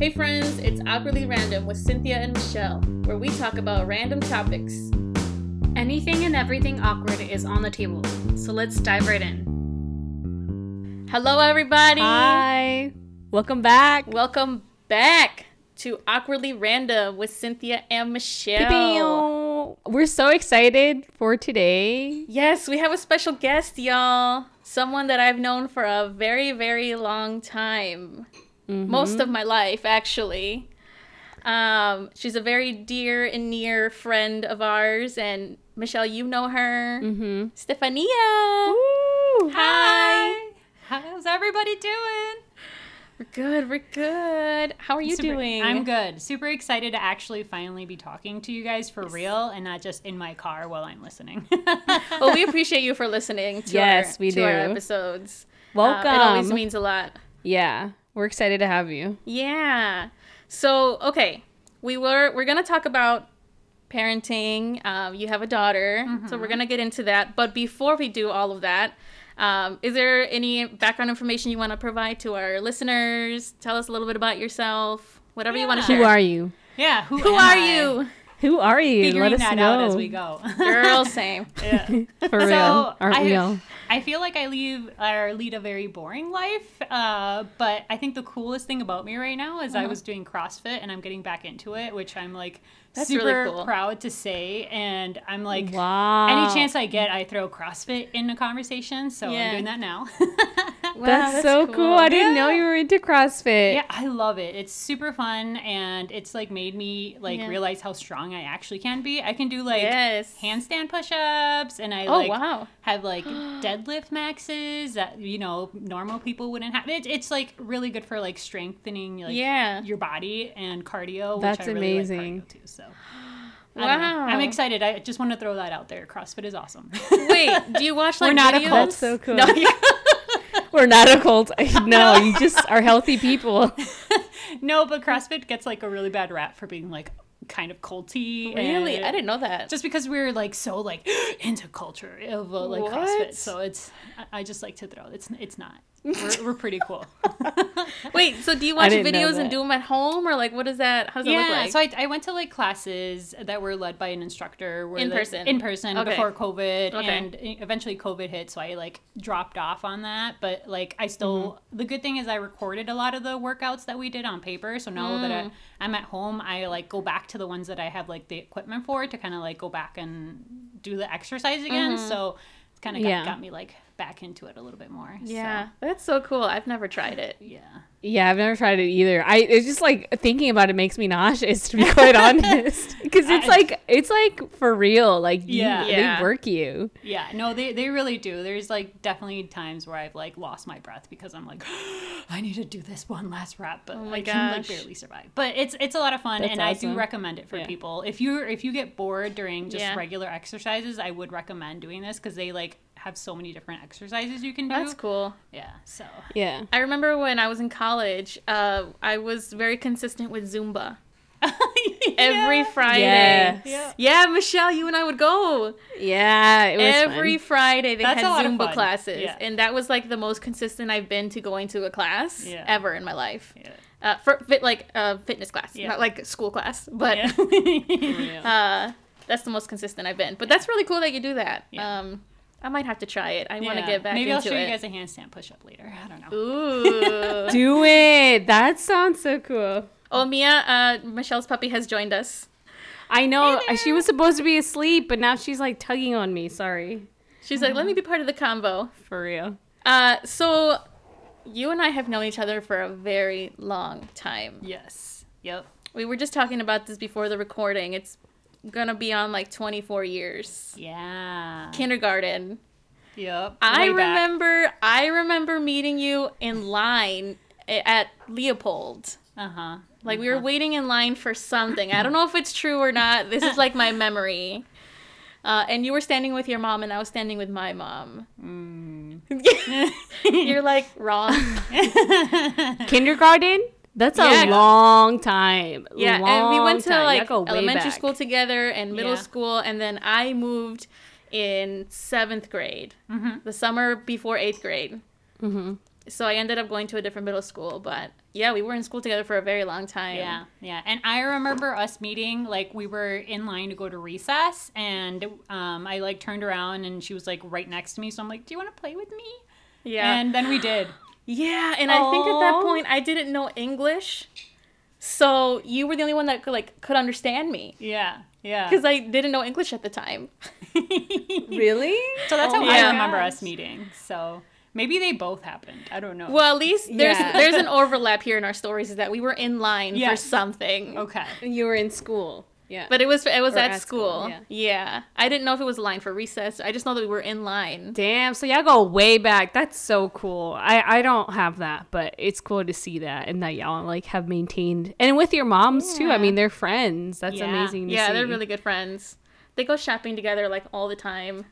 Hey friends, it's Awkwardly Random with Cynthia and Michelle, where we talk about random topics. Anything and everything awkward is on the table, so let's dive right in. Hello, everybody. Hi. Welcome back. Welcome back to Awkwardly Random with Cynthia and Michelle. We're so excited for today. Yes, we have a special guest, y'all. Someone that I've known for a very, very long time. Most of my life, actually. Um, she's a very dear and near friend of ours, and Michelle, you know her. Mm-hmm. Stefania. Woo. Hi. How's everybody doing? We're good. We're good. How are you Super- doing? I'm good. Super excited to actually finally be talking to you guys for real and not just in my car while I'm listening. well, we appreciate you for listening to Yes, our, we to our do. episodes. Uh, Welcome. it always means a lot. yeah, we're excited to have you. Yeah. So okay, we were we're gonna talk about parenting. Um, you have a daughter, so we're gonna get into that. But before we do all of that, um, is there any background information you want to provide to our listeners? Tell us a little bit about yourself. Whatever you want to Yeah. share. Who are you? yeah, who, Who am are I? you? Who are you? Figuring Let us that know. out as we go. Girl, same. yeah. For real, So, aren't I, we all? I feel like I leave or lead a very boring life, uh, but I think the coolest thing about me right now is I Uh-huh. was doing CrossFit and I'm getting back into it, which I'm like That's really super cool. proud to say. And I'm like, Wow. any chance I get, I throw CrossFit in a conversation. So Yeah. I'm doing that now. Wow, That's, so cool. I didn't know you were into CrossFit. Yeah, I love it. It's super fun and it's like made me like Yeah. realize how strong I actually can be. I can do like Yes. handstand push-ups and I Oh like wow. have like deadlift maxes that you know normal people wouldn't have. It, it's like really good for like strengthening like Yeah. your body and cardio. That's which I really amazing. Like cardio too, so. I don't know. Wow. I'm excited. I just want to throw that out there. CrossFit is awesome. Wait, do you watch like We're not a cult. That's so cool. No, you- We're not a cult. no, you just are healthy people. no, but CrossFit gets like a really bad rap for being like kind of culty. really? I didn't know that. just because we're like so like into culture of uh, like What? CrossFit. So it's I- I just like to throw it's it's not. We're, we're pretty cool. Wait, so do you watch videos and do them at home, or like what is that? How does it look yeah, like? so I, I went to like classes that were led by an instructor where In person? in person Okay. before COVID, Okay. and eventually COVID hit, so I like dropped off on that. But like I still, Mm-hmm. the good thing is I recorded a lot of the workouts that we did on paper, so now that Mm. I, I'm at home, I like go back to the ones that I have like the equipment for to kind of like go back and do the exercise again. Mm-hmm. So it's kind of got, Yeah. got me like back into it a little bit more. so, yeah, that's so cool. I've never tried it. yeah. Yeah, I've never tried it either. I it's just like thinking about it makes me nauseous to be quite honest, because it's I- like it's like for real. Like you, Yeah. Yeah. they work you. Yeah, no, they, they really do. There's like definitely times where I've like lost my breath because I'm like, I need to do this one last rep, but Oh my I can like barely survive. But it's it's a lot of fun, That's and I do recommend it for Yeah. people. If you if you get bored during just Yeah. regular exercises, I would recommend doing this because they like have so many different exercises you can do. That's cool. Yeah, so Yeah. I remember when I was in college, uh, I was very consistent with Zumba every Friday. Yes. Yeah. Yeah, Michelle, you and I would go Yeah, it was every fun. Friday. They That's had Zumba classes, Yeah. and that was like the most consistent I've been to going to a class Yeah. ever in my life. Yeah. Uh, for fit like uh, fitness class, Yeah. not like school class, but Yeah. uh, that's the most consistent I've been. But that's really cool that you do that. Yeah. Um, I might have to try it. I want to Yeah. get back to it. Maybe into I'll show it. you guys a handstand push up later. I don't know. Ooh. Do it. That sounds so cool. oh, Mia, uh, Michelle's puppy has joined us. I know she was supposed to be asleep, but now she's like tugging on me. Sorry. She's like, let me be part of the combo. For real. Uh, so you and I have known each other for a very long time. Yes. Yep. We were just talking about this before the recording. It's gonna be on like 24 years. Yeah. Kindergarten. Yep. I Way back. remember I remember meeting you in line at Leopold. Uh huh. Like we were waiting in line for something. I don't know if it's true or not. This is like my memory. Uh, and you were standing with your mom, and I was standing with my mom. Mm. You're like wrong. Kindergarten? That's Yeah. a long time. Yeah, and we went to time. like That go way elementary back. school together and middle Yeah. school, and then I moved in seventh grade, the summer before eighth grade. Mm-hmm. so I ended up going to a different middle school. But yeah, we were in school together for a very long time. Yeah, yeah. And I remember us meeting, like, we were in line to go to recess, and um, I, like, turned around and she was, like, right next to me. So I'm like, Do you want to play with me? yeah, And then we did. Yeah. And I think at that point I didn't know English, so you were the only one that could like could understand me Yeah, yeah. because I didn't know English at the time. Really? So that's Oh how my I remember us meeting. So maybe they both happened. I don't know. Well, at least there's Yeah. there's an overlap here in our stories is that we were in line for something. okay. You were in school. Yeah. But it was it was at, at school. school, yeah. yeah. I didn't know if it was a line for recess. I just know that we were in line. Damn, so y'all go way back. That's so cool. I I don't have that, but it's cool to see that and that y'all like have maintained and with your moms too. I mean, they're friends. That's Yeah. amazing to Yeah, see. they're really good friends. They go shopping together like all the time.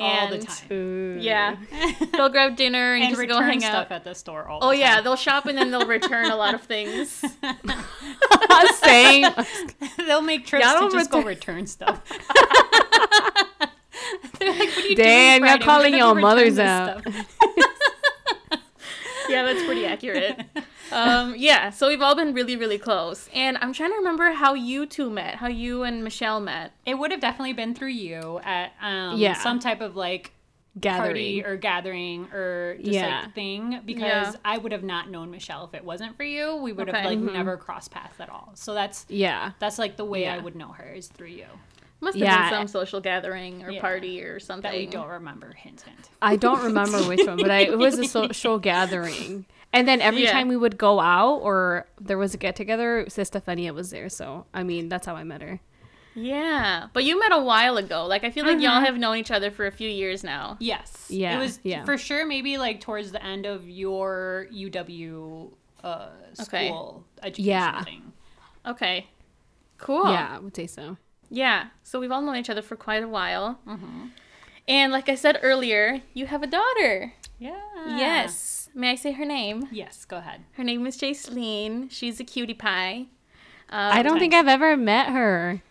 All the time. Ooh. Yeah. They'll grab dinner and, and just go hang stuff out. at the store all Oh the yeah, time. they'll shop and then they'll return a lot of things. Same. They'll make trips Y'all to don't just go return- return stuff. They're like, what are you Damn, doing y'all Friday? We're calling your mothers out. yeah, that's pretty accurate. Um, yeah, so we've all been really, really close. And I'm trying to remember how you two met, how you and Michelle met. It would have definitely been through you at um, Yeah. some type of like Gathering. party or gathering or just Yeah. like thing because Yeah. I would have not known Michelle if it wasn't for you. We would have Okay. like never crossed paths at all. So that's yeah. that's like the way I would know her is through you. Must have Yeah. been some social gathering or Yeah. party or something. That we don't remember. Hint, hint. I don't remember which one, but I, it was a social gathering. And then every Yeah. time we would go out or there was a get together, Sis Stefania was there. So, I mean, that's how I met her. Yeah, but you met a while ago. Like I feel like Mm-hmm. y'all have known each other for a few years now. Yes. Yeah, It was yeah. for sure maybe like towards the end of your UW uh, Okay. school education Yeah. thing. Okay, cool. Yeah, I would say so. yeah. So we've all known each other for quite a while. Mm-hmm. And like I said earlier, you have a daughter. Yeah. Yes. May I say her name? Yes. Go ahead. Her name is Jaceline. She's a cutie pie. Um, I don't think I've ever met her.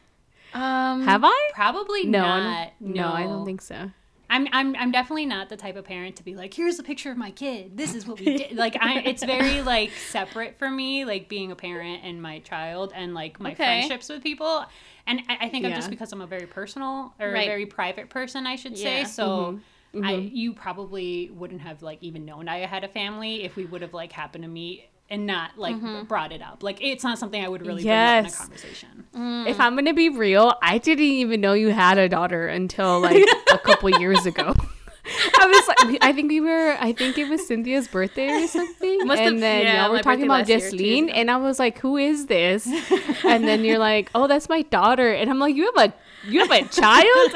Um, Have I? Probably No, not. no, I don't think so. I'm, I'm I'm definitely not the type of parent to be like, here's a picture of my kid. This is what we did. like, I, it's very like separate for me, like being a parent and my child and like my Okay. friendships with people. And I, I think I'm just because I'm a very personal or Right. a very private person, I should say. Yeah. So. I, mm-hmm. you probably wouldn't have like even known I had a family if we would have like happened to meet and not like mm-hmm. brought it up. Like it's not something I would really bring up in a Yes. conversation. If I'm gonna be real, I didn't even know you had a daughter until like a couple years ago. I was like, I think we were, I think it was Cynthia's birthday or something, Must have- and then yeah, y'all were talking about last year, two years Jesseline, ago. and I was like, who is this? and then you're like, oh, that's my daughter, and I'm like, you have a, you have a child?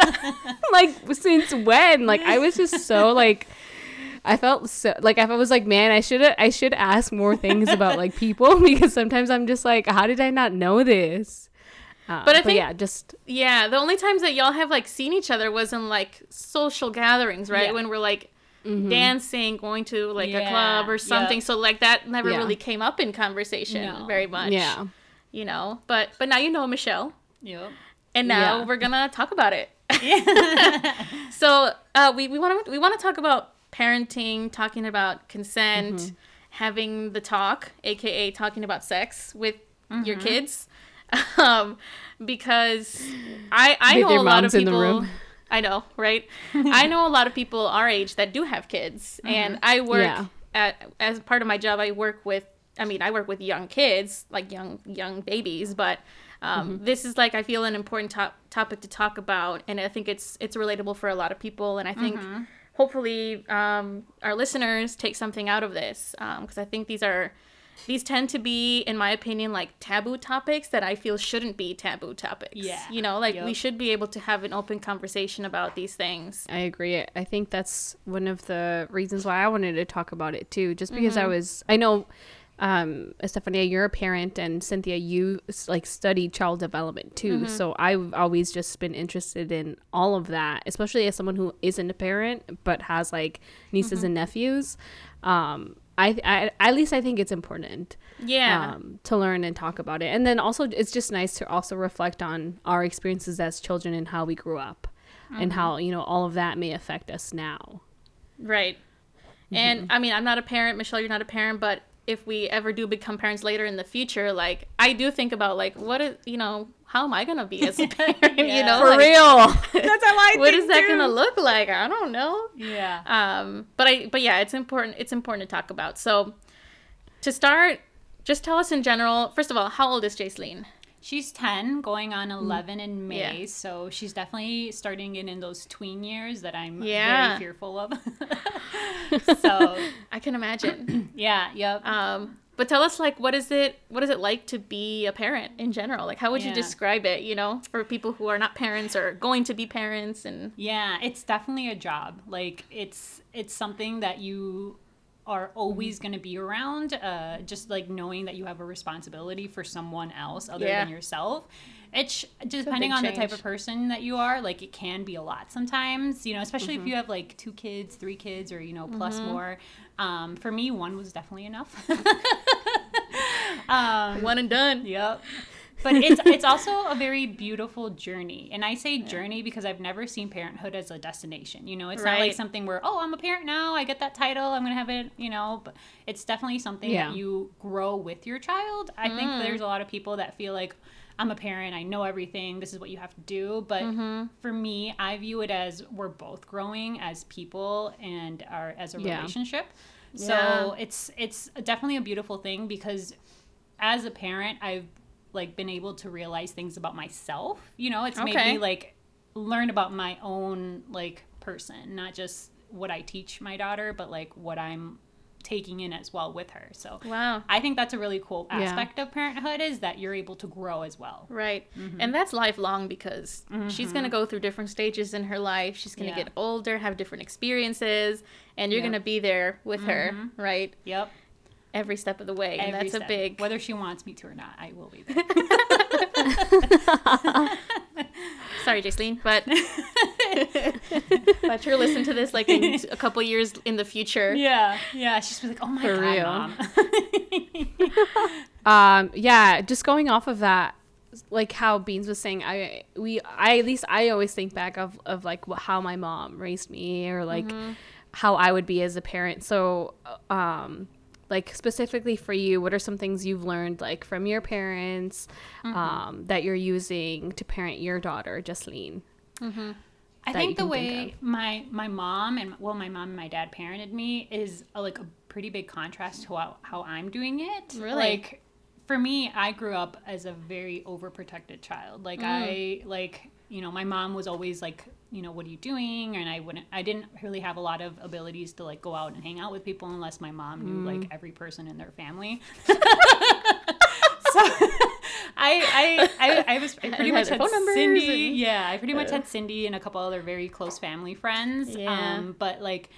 like since when? Like I was just so like. I felt so like I was like, man, I should I should ask more things about like people because sometimes I'm just like, how did I not know this? Uh, But I think- yeah, just Yeah, the only times that y'all have like seen each other was in like social gatherings, right? Yeah. When we're like dancing, going to like a club or yeah. something. So like that never Yeah. really came up in conversation No. very much. yeah. You know, but but now you know Michelle, Yep. And now Yeah. we're gonna talk about it. so uh, we we want to we want to talk about parenting, talking about consent, Mm-hmm. having the talk, aka talking about sex with your Mm-hmm. kids, um, because I I With know a lot of moms in the people. room. I know, right? I know a lot of people our age that do have kids, and I work Mm-hmm. Yeah. at as part of my job. I work with. I mean, I work with young kids, like young young babies, but. Um, Mm-hmm. This is like I feel an important top, topic to talk about, and I think it's it's relatable for a lot of people, and I think Mm-hmm. hopefully um, our listeners take something out of this because I think these are these tend to be, in my opinion, like taboo topics that I feel shouldn't be taboo topics. Yeah. you know, like we should be able to have an open conversation about these things. I agree. I think that's one of the reasons why I wanted to talk about it too. Just because I was, I know, um, Estefania, you're a parent, and Cynthia, you like study child development too. So I've always just been interested in all of that, especially as someone who isn't a parent but has like nieces and nephews. Um, I, I, at least I think it's important Yeah, um, to learn and talk about it. And then also, it's just nice to also reflect on our experiences as children and how we grew up and how, you know, all of that may affect us now. right. And I mean, I'm not a parent, Michelle, you're not a parent, but if we ever do become parents later in the future, like I do think about like what is you know how am I gonna be as a parent? You know, For like, real. That's how I what think is that too. gonna look like? I don't know. Yeah. Um, but I but yeah, it's important. It's important to talk about. So to start, just tell us in general. First of all, how old is Jaceline? She's 10, going on 11 in May. Mm. Yeah. So she's definitely starting in, in those tween years that I'm Yeah. very fearful of. so, I can imagine. yeah, yep. um, but tell us like what is it what is it like to be a parent in general? Like how would you describe it, you know, for people who are not parents or going to be parents and Yeah, it's definitely a job. Like it's it's something that you are always Mm-hmm. going to be around. Uh, just like knowing that you have a responsibility for someone else other Yeah. than yourself. It's depending on the type of person that you are. Like it can be a lot sometimes. You know, especially Mm-hmm. if you have like two kids, three kids, or you know plus more. Um, for me, one was definitely enough. um, one and done. Yep. But it's it's also a very beautiful journey. And I say journey because I've never seen parenthood as a destination. You know, it's not like something where, oh, I'm a parent now, I get that title, I'm gonna have it, you know, but it's definitely something Yeah. that you grow with your child. I think mm. there's a lot of people that feel like I'm a parent, I know everything, this is what you have to do. But mm-hmm. for me, I view it as we're both growing as people and are as a Yeah. relationship. Yeah. So it's it's definitely a beautiful thing because as a parent, I've like been able to realize things about myself. You know, it's made me like learn about my own like person, not just what I teach my daughter, but like what I'm taking in as well with her. So Wow. I think that's a really cool Yeah. aspect of parenthood is that you're able to grow as well. Right. Mm-hmm. And that's lifelong because she's going to go through different stages in her life. She's going to Yeah. get older, have different experiences, and you're Yep. going to be there with her, right? Yep. Every step of the way. and that's step. a big whether she wants me to or not, I will be there. Sorry, Jaceline, but but you're listening to this like in a couple years in the future. yeah. Yeah. She's been like, oh my For god, real. mom. um yeah just going off of that like how beans was saying i we i at least i always think back of of like how my mom raised me or like how i would be as a parent so um like specifically for you what are some things you've learned like from your parents mm-hmm. um that you're using to parent your daughter Justine? Mm-hmm. I think the can think way my my mom and well my mom and my dad parented me is a, like a pretty big contrast to how, how I'm doing it. Really? Like for me, I grew up as a very overprotected child. Like mm. I like you know my mom was always like you know what are you doing and I wouldn't I didn't really have a lot of abilities to like go out and hang out with people unless my mom knew like every person in their family. so I I I, I was I pretty had much had numbers Cindy. and- yeah, I pretty much had Cindy and a couple other very close family friends. Yeah. Um, but like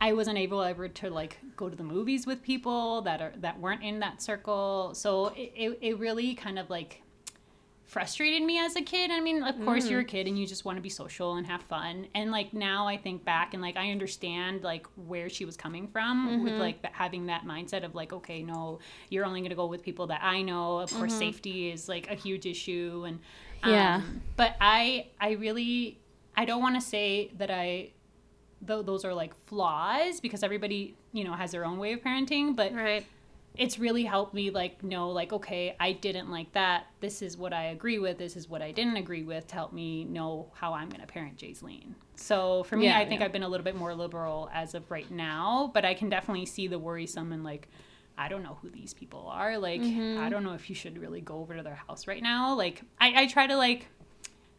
I wasn't able ever to like go to the movies with people that are that weren't in that circle. So it, it, it really kind of like frustrated me as a kid. I mean, of course you're a mm. kid and you just want to be social and have fun. And like now I think back and like I understand like where she was coming from with mm-hmm. like that, having that mindset of like okay, no, you're only going to go with people that I know. Of course mm-hmm. safety is like a huge issue and um, Yeah. um, but I I really I don't want to say that I though those are like flaws because everybody you know has their own way of parenting but Right. It's really helped me like know like okay i didn't like that. This is what i agree with. This is what i didn't agree with to help me know how i'm going to parent Jaceline. so for me Yeah, i think yeah. i've been a little bit more liberal as of right now but i can definitely see the worrisome and like i don't know who these people are. Like mm-hmm. i don't know if you should really go over to their house right now. Like i, I try to like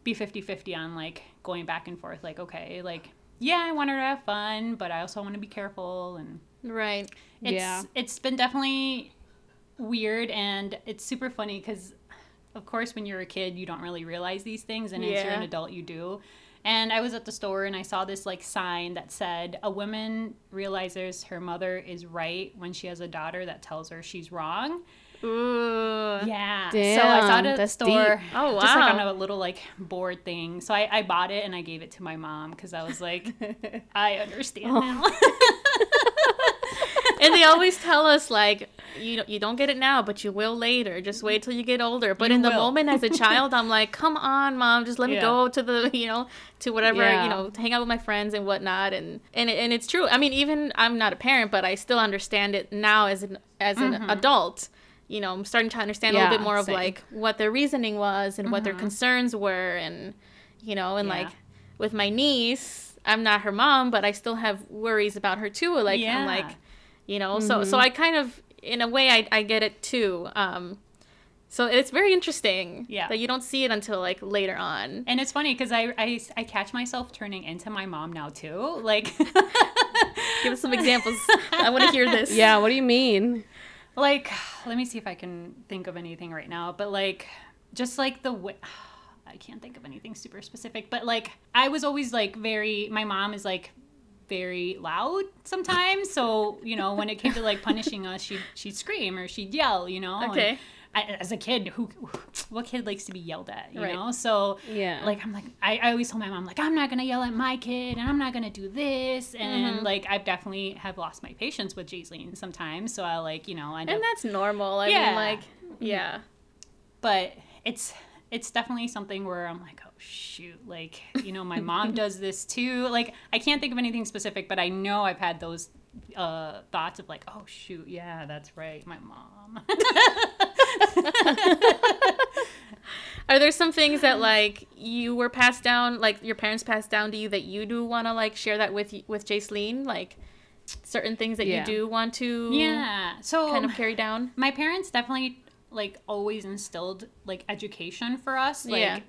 be 50-50 on like going back and forth. Like okay like yeah i want her to have fun but i also want to be careful and Right. it's Yeah. it's been definitely weird and it's super funny because of course when you're a kid you don't really realize these things and as you're an adult you do and i was at the store and i saw this like sign that said a woman realizes her mother is right when she has a daughter that tells her she's wrong Ooh. yeah so i saw it at the store deep. Oh, wow. just like on a little like board thing so i, I bought it and i gave it to my mom because i was like i understand Oh. now and they always tell us like you you don't get it now, but you will later. Just wait till you get older. But in the will. moment as a child, I'm like, come on, mom, just let me Yeah. go to the you know to whatever Yeah. you know hang out with my friends and whatnot. And and it- and it's true. I mean, even I'm not a parent, but I still understand it now as an as an mm-hmm. adult. You know, I'm starting to understand a little bit more of like what their reasoning was and what their mm-hmm. concerns were, and you know, and Yeah. like with my niece, I'm not her mom, but I still have worries about her too. Like Yeah. I'm like, you know, so so I kind of in a way I, I get it too. Um, so it's very interesting Yeah. that you don't see it until like later on. And it's funny because I, I I catch myself turning into my mom now too. Like Give us some examples. I want to hear this. Yeah, what do you mean? like let me see if I can think of anything right now. But like just like the way I can't think of anything super specific. But like I was always like very my mom is like very loud sometimes. So, you know, when it came to like punishing us, she'd she'd scream or she'd yell, you know. and Okay. I, as a kid, who what kid likes to be yelled at, you Right. know? So Yeah. like I'm like I, I always told my mom like I'm not gonna yell at my kid and I'm not gonna do this and mm-hmm. like I've definitely have lost my patience with Jayleen sometimes. So I like you know I And that's normal. I Yeah. mean, like, mm-hmm. yeah. but it's it's definitely something where I'm like, shoot, like you know, my mom does this too. Like I can't think of anything specific, but I know I've had those uh, thoughts of like, oh shoot, yeah, that's right, my mom. Are there some things that like you were passed down, like your parents passed down to you that you do want to like share that with with Jaceline? Like certain things that Yeah. you do want to yeah, so kind of carry down? my parents definitely like always instilled like education for us like Yeah.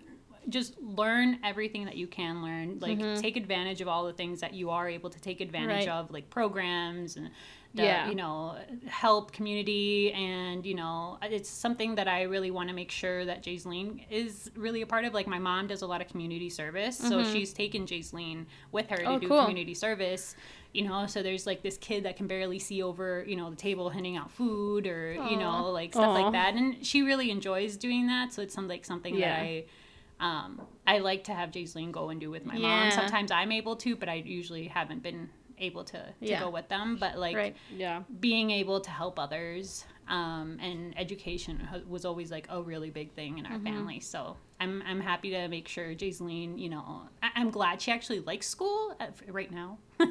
Just learn everything that you can learn like mm-hmm. take advantage of all the things that you are able to take advantage Right. of like programs and the, Yeah. you know help community and you know it's something that i really want to make sure that Jayceline is really a part of like my mom does a lot of community service so mm-hmm. she's taken Jayceline with her to Oh, do cool. community service you know so there's like this kid that can barely see over you know the table handing out food or you know like stuff Aw. like that and she really enjoys doing that so it's some, like something Yeah. that i um i like to have Jayceline go and do with my Yeah. mom sometimes i'm able to but i usually haven't been able to, to Yeah. go with them but like Right. Yeah. being able to help others um, and education was always like a really big thing in our Mm-hmm. family. So I'm, I'm happy to make sure Jayceline, you know, I- I'm glad she actually likes school at, right now.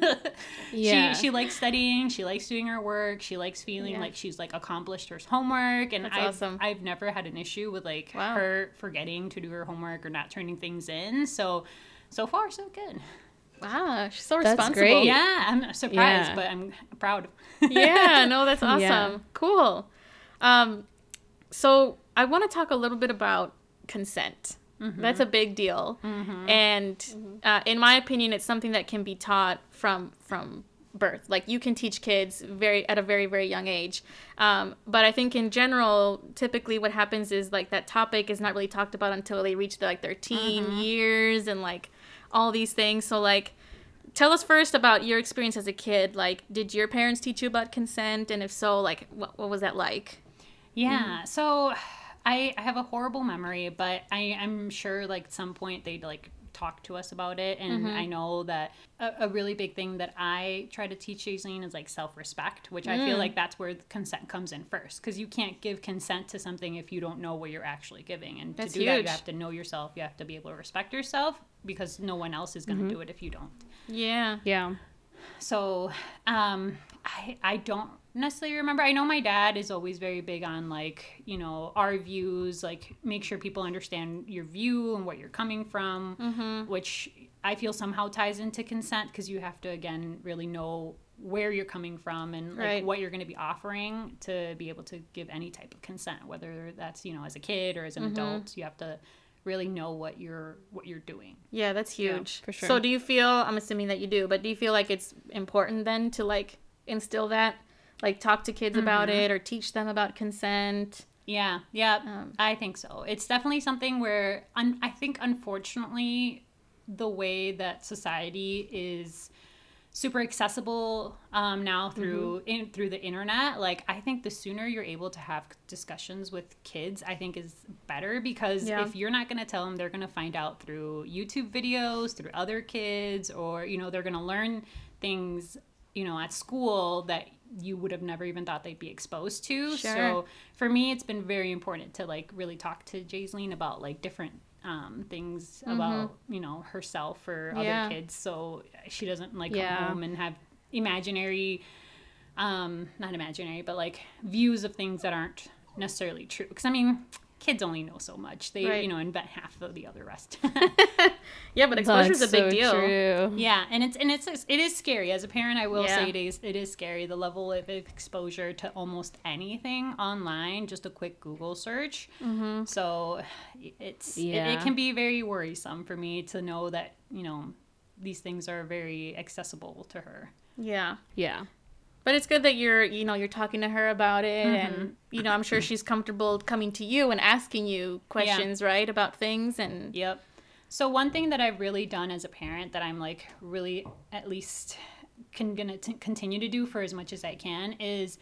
Yeah. She, she likes studying. She likes doing her work. She likes feeling Yeah. like she's like accomplished her homework. And That's I've, awesome. I've never had an issue with like Wow. her forgetting to do her homework or not turning things in. So, so far so good. Wow, she's so That's responsible. great. Yeah, I'm surprised, Yeah. but I'm proud. yeah, no, that's awesome. Yeah. Cool. Um, so I want to talk a little bit about consent. That's a big deal, and uh, in my opinion, it's something that can be taught from from birth. Like you can teach kids very at a very very young age, um, but I think in general, typically what happens is like that topic is not really talked about until they reach the, like their teen years and like all these things. So like tell us first about your experience as a kid. Like, did your parents teach you about consent? And if so, like, what, what was that like? Yeah. Mm-hmm. So I, I have a horrible memory, but I, I'm sure like at some point they'd like talk to us about it. And I mm-hmm. know that a, a really big thing that I try to teach Jayceline is like self respect, which I feel mm. like that's where the consent comes in first. Because you can't give consent to something if you don't know what you're actually giving. And That's to do that, you have to know yourself. You have to be able to respect yourself because no one else is going to mm-hmm. do it if you don't. Yeah. Yeah. So, um, I I don't necessarily remember. I know my dad is always very big on like you know our views, like make sure people understand your view and what you're coming from, mm-hmm. which I feel somehow ties into consent because you have to again really know where you're coming from and like Right. what you're going to be offering to be able to give any type of consent, whether that's you know as a kid or as an mm-hmm. adult. You have to really know what you're what you're doing. Yeah, that's huge. for sure. So do you feel, I'm assuming that you do, but do you feel like it's important then to like instill that? Like talk to kids about it or teach them about consent? Yeah, yeah, Um, I think so. It's definitely something where un- I think, unfortunately, the way that society is super accessible um, now through in, through the internet. Like, I think the sooner you're able to have discussions with kids, I think is better because Yeah. if you're not going to tell them, they're going to find out through YouTube videos, through other kids, or you know, they're going to learn things you know at school that you would have never even thought they'd be exposed to. Sure. So for me, it's been very important to like really talk to Jaiseline about like different um, things about you know herself or Mm-hmm. Yeah. other kids, so she doesn't like Yeah. come home and have imaginary, um, not imaginary, but like views of things that aren't necessarily true. Because I mean, kids only know so much; they Right. you know invent half of the other rest. Yeah, but exposure is a big so deal. True. Yeah, and it's and it's it is scary as a parent. I will Yeah. say it is it is scary the level of exposure to almost anything online. Just a quick Google search. Mm-hmm. So it's it, it can be very worrisome for me to know that you know these things are very accessible to her. Yeah. Yeah. But it's good that you're, you know, you're talking to her about it, Mm-hmm. and you know, I'm sure she's comfortable coming to you and asking you questions, right, about things, and Yep. So one thing that I've really done as a parent that I'm like really at least can gonna t- continue to do for as much as I can is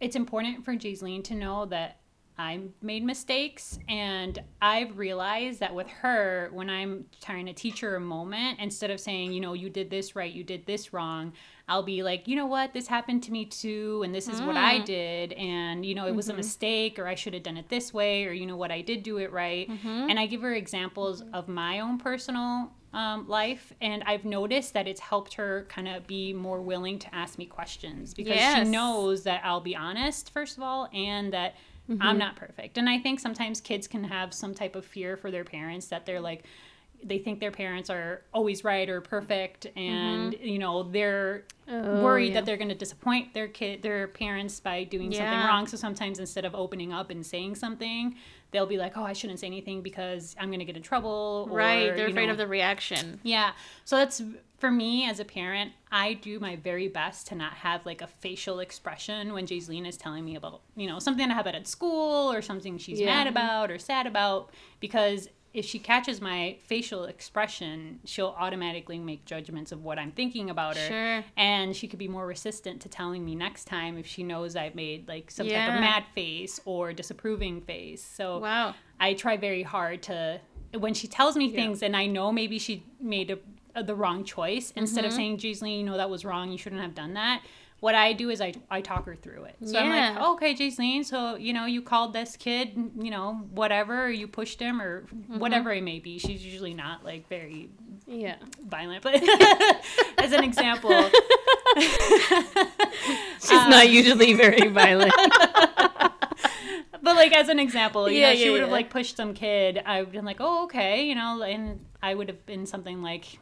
it's important for Jaiseline to know that I made mistakes and I've realized that with her when I'm trying to teach her a moment instead of saying, you know, you did this right, you did this wrong, I'll be like, you know what, this happened to me too and this is what I mm. did and you know, it was a mm-hmm. mistake or I should have done it this way or you know what, I did do it right. Mm-hmm. And I give her examples mm-hmm. of my own personal um, life and I've noticed that it's helped her kind of be more willing to ask me questions because she knows that I'll be honest first of all and that I'm not perfect. And I think sometimes kids can have some type of fear for their parents that they're like they think their parents are always right or perfect mm-hmm. and you know they're Oh, worried yeah. that they're going to disappoint their kid their parents by doing something wrong so sometimes instead of opening up and saying something they'll be like oh I shouldn't say anything because I'm going to get in trouble or, right, they're afraid know, of the reaction. yeah. So that's for me as a parent, I do my very best to not have like a facial expression when Jaiseline is telling me about, you know, something that happened at school or something she's Yeah. mad about or sad about because if she catches my facial expression, she'll automatically make judgments of what I'm thinking about her. Sure. And she could be more resistant to telling me next time if she knows I've made like some type Yeah. of mad face or disapproving face. So Wow. I try very hard to when she tells me things and I know maybe she made a, a, the wrong choice instead of mm-hmm. saying, "Jaiseline, you know that was wrong. You shouldn't have done that." What I do is I, I talk her through it. So I'm like, oh, "Okay, Jaiseline, so you know you called this kid, you know whatever, or you pushed him, or mm-hmm. whatever it may be." She's usually not like very Yeah. violent, but as an example, She's not um, usually very violent. but like as an example, you Yeah, know, she yeah, would have yeah. like pushed some kid. I would have been like, oh, okay, you know, and I would have been something like,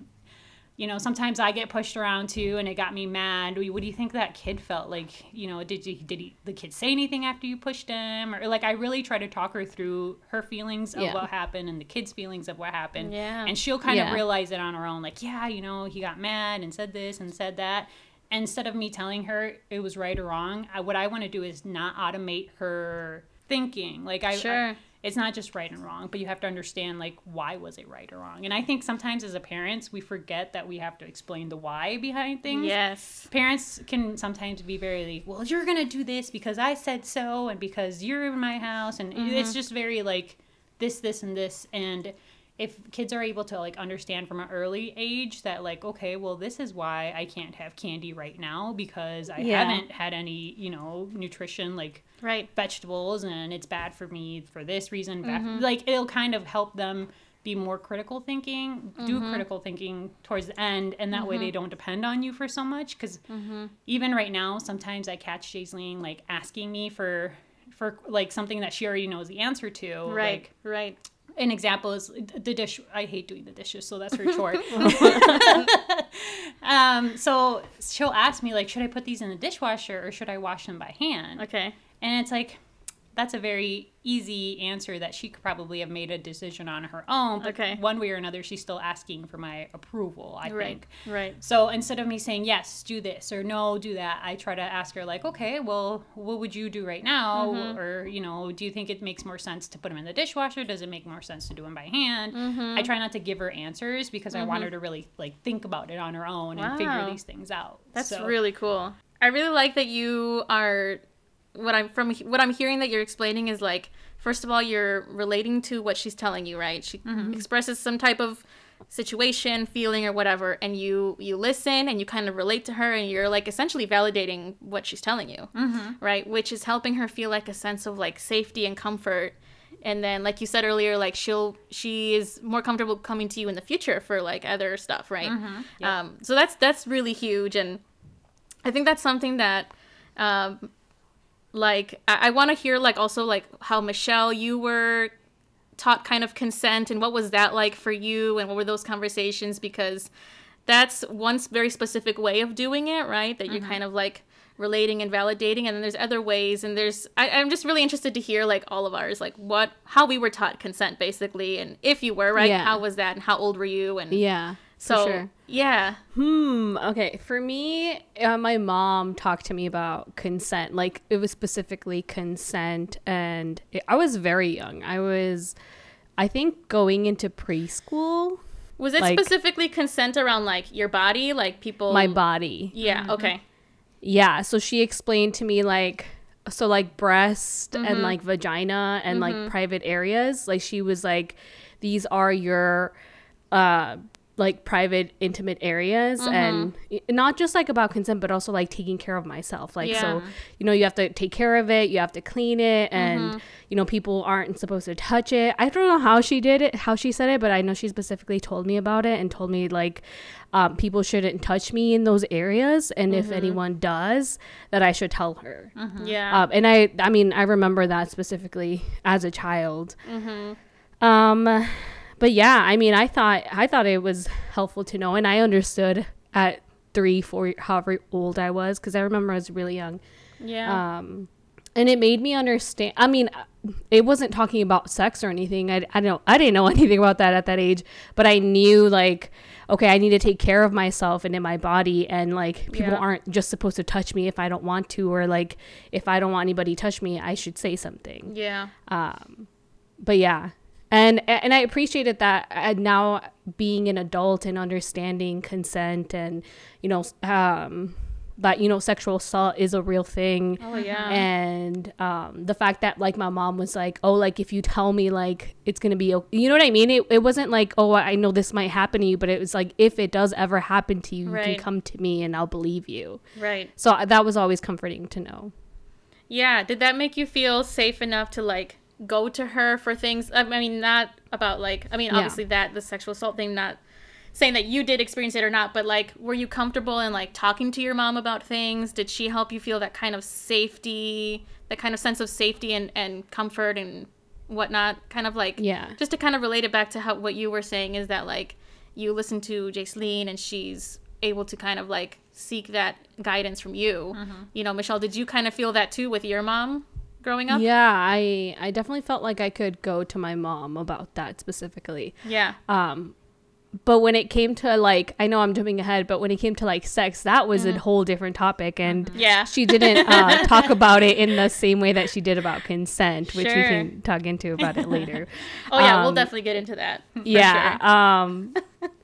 you know, sometimes I get pushed around too, and it got me mad. What do you think that kid felt like? You know, did you did he the kid say anything after you pushed him, or like I really try to talk her through her feelings of Yeah. what happened and the kid's feelings of what happened. Yeah. and she'll kind of realize it on her own. Like, yeah, you know, he got mad and said this and said that. Instead of me telling her it was right or wrong, I, what I want to do is not automate her thinking. Like I, Sure. I- it's not just right and wrong, but you have to understand like why was it right or wrong. And I think sometimes as a parents, we forget that we have to explain the why behind things. Yes. Parents can sometimes be very like, well, you're gonna do this because I said so, and because you're in my house, and mm-hmm. it's just very like this, this, and this, and if kids are able to like understand from an early age that like okay well this is why i can't have candy right now because i Yeah. haven't had any you know nutrition like Right. vegetables and it's bad for me for this reason Mm-hmm. like it'll kind of help them be more critical thinking do Mm-hmm. critical thinking towards the end and that way they don't depend on you for so much because Mm-hmm. even right now sometimes i catch Jaiseline like asking me for for like something that she already knows the answer to Right. like right. An example is the dish i hate doing the dishes so that's her chore um so she'll ask me like should i put these in the dishwasher or should i wash them by hand Okay. and it's like that's a very easy answer that she could probably have made a decision on her own but Okay. one way or another she's still asking for my approval i Right. think Right. so instead of me saying yes, do this or no, do that, I try to ask her like, okay, well, what would you do right now? Mm-hmm. Or you know, do you think it makes more sense to put them in the dishwasher? Does it make more sense to do them by hand? Mm-hmm. I try not to give her answers because I want her to really like think about it on her own and figure these things out. That's So- really cool. I really like that you are what I'm from what I'm hearing that you're explaining is like first of all you're relating to what she's telling you, right? She Mm-hmm. expresses some type of situation, feeling or whatever and you you listen and you kind of relate to her and you're like essentially validating what she's telling you. Right? Which is helping her feel like a sense of like safety and comfort. And then like you said earlier like she'll she is more comfortable coming to you in the future for like other stuff, right? Um so that's that's really huge and I think that's something that um like I, I want to hear like also like how Michelle you were taught kind of consent and what was that like for you and what were those conversations because that's one very specific way of doing it right that you're mm-hmm. kind of like relating and validating and then there's other ways and there's I, i'm just really interested to hear like all of ours like what how we were taught consent basically and if you were right Yeah. how was that and how old were you and Yeah. So sure. yeah Hmm. Okay. For me, uh, my mom talked to me about consent. Like it was specifically consent, and it, I was very young. I was, I think, going into preschool. was it Like- specifically consent around like your body like people My body. yeah okay Yeah. So she explained to me like, so like breast and like vagina and like private areas. Like she was like, these are your, uh, like private intimate areas and not just like about consent but also like taking care of myself. Like so you know you have to take care of it you have to clean it and you know people aren't supposed to touch it. I don't know how she did it how she said it but i know she specifically told me about it and told me like um, people shouldn't touch me in those areas. And if anyone does that i should tell her. Yeah. Um, and I, I mean, I remember that specifically as a child. Um, but yeah, I mean, I thought I thought it was helpful to know, and I understood at three, four, however old I was, because I remember I was really young. yeah Um, and it made me understand. I mean, it wasn't talking about sex or anything. I, I don't. I didn't know anything about that at that age, but I knew like, okay, I need to take care of myself and in my body, and like people Yeah. aren't just supposed to touch me if I don't want to, or like if I don't want anybody to touch me, I should say something. yeah Um, but yeah, and and I appreciated that uh, now being an adult and understanding consent and you know um, that you know sexual assault is a real thing. Oh yeah. And um, the fact that like my mom was like oh like if you tell me like it's gonna be okay. you know what i mean? It, it wasn't like oh i know this might happen to you but it was like if it does ever happen to you you can come to me and i'll believe you. Right. So uh, that was always comforting to know. Yeah, did that make you feel safe enough to like go to her for things? I mean, not about like, I mean, Yeah. obviously that the sexual assault thing, not saying that you did experience it or not, but like, were you comfortable in like talking to your mom about things? Did she help you feel that kind of safety, that kind of sense of safety and, and comfort and whatnot? Kind of like, Yeah. just to kind of relate it back to how what you were saying is that like you listen to Jaceline and she's able to kind of like seek that guidance from you. Mm-hmm. You know, Michelle, did you kind of feel that too with your mom growing up? yeah i i definitely felt like i could go to my mom about that specifically Yeah. um but when it came to like i know i'm jumping ahead but when it came to like sex that was a whole different topic and Yeah. she didn't uh, talk about it in the same way that she did about consent which we can talk into about it later Oh yeah, we'll Um, definitely get into that. yeah sure. um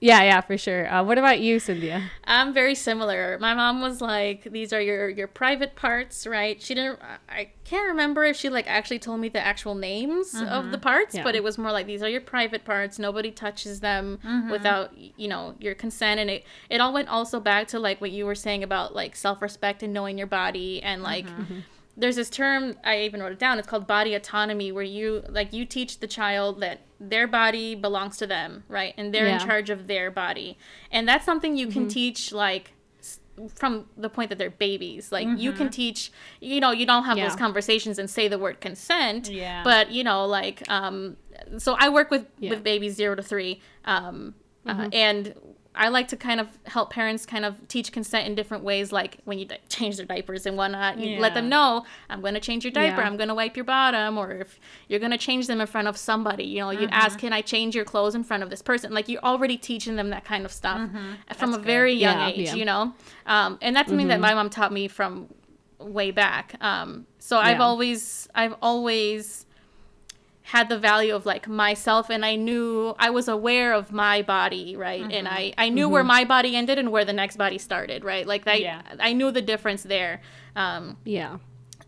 yeah yeah for sure uh, what about you cynthia I'm very similar. My mom was like, "These are your your private parts, right?" She didn't. I- can't remember if she like actually told me the actual names of the mm-hmm. parts, Yeah. but it was more like these are your private parts. Nobody touches them mm-hmm. without you know your consent. And it it all went also back to like what you were saying about like self respect and knowing your body and like. Mm-hmm. There's this term I even wrote it down. It's called body autonomy, where you like you teach the child that their body belongs to them, right, and they're in charge of their body, and that's something you can teach like from the point that they're babies. Like you can teach, you know, you don't have those conversations and say the word consent, Yeah. but you know, like, um, so I work with Yeah. with babies zero to three, um, uh, and I like to kind of help parents kind of teach consent in different ways, like when you di- change their diapers and whatnot. You let them know, I'm going to change your diaper, Yeah. I'm going to wipe your bottom, or if you're going to change them in front of somebody, you know, you ask, can I change your clothes in front of this person? Like you're already teaching them that kind of stuff from a That's very young Yeah, age, yeah. you know? Um, and that's something that my mom taught me from way back. Um, so I've always, I've always had the value of like myself and I knew I was aware of my body, right? And I I knew where my body ended and where the next body started, right? Like I Yeah. I knew the difference there. Um yeah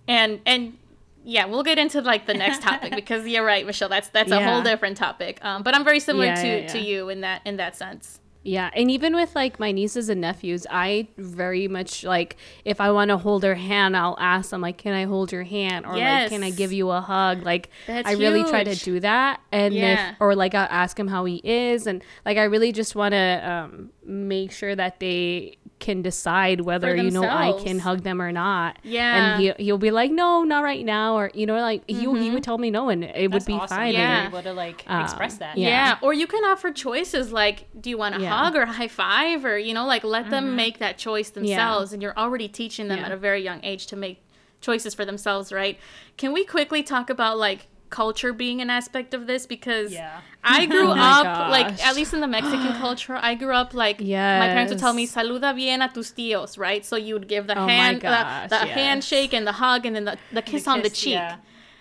and and yeah, we'll get into like the next topic because you're right, Michelle. That's that's a whole different topic. Um, but I'm very similar Yeah, to yeah, to you in that in that sense. Yeah, and even with like my nieces and nephews, I very much like if I want to hold their hand, I'll ask them like, "Can I hold your hand?" or like, "Can I give you a hug?" Like That's I really try to do that, and Yeah. if or like I'll ask him how he is, and like I really just want to um, make sure that they can decide whether you know I can hug them or not. Yeah. and he he'll be like, "No, not right now," or you know, like he he Mm-hmm. would tell me no, and it would be awesome. fine. Yeah. and- You're able to like Um, express that. yeah. Yeah. Or you can offer choices like, do you want a Yeah. hug or a high five? Or, you know, like let them make that choice themselves. And you're already teaching them Yeah. at a very young age to make choices for themselves, right? Can we quickly talk about like culture being an aspect of this? Because Yeah. I oh grew Oh up, like, at least in the Mexican culture, I grew up like, my parents would tell me, Yes. saluda bien a tus tíos, right? So you would give the Oh hand, gosh, the, the yes. handshake and the hug and then the, the kiss on the cheek. yeah.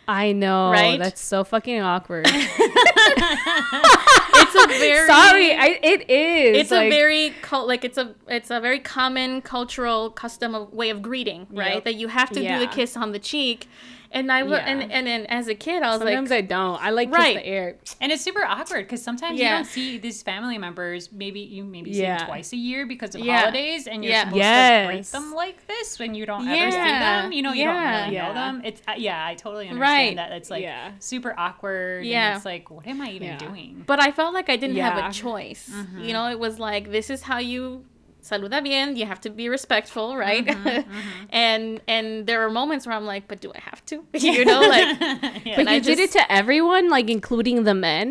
I know, Right? That's so fucking awkward. It's a very Sorry, I, it is. it's a very like it's a it's a very common cultural custom of way of greeting right Yep. that you have to do the kiss on the cheek and i w- Yeah. and, and then as a kid i was Sometimes like sometimes I don't. I like Right. kiss the air. And it's super awkward because sometimes you don't see these family members. Maybe you maybe see Yeah. them twice a year because of Yeah. holidays, and you're Yeah. supposed to greet Yes. them like this when you don't ever see them. You know, you Yeah. don't really Yeah. know them. It's uh, yeah, I totally understand Right. that. It's like Yeah. super awkward. Yeah. and it's like what am I even Yeah. doing? but i felt like i didn't have a choice Mm-hmm. you know it was like this is how you saluda bien you have to be respectful right Mm-hmm, and and there are moments where i'm like but do i have to you know like yeah. But And I you did it to everyone, like including the men,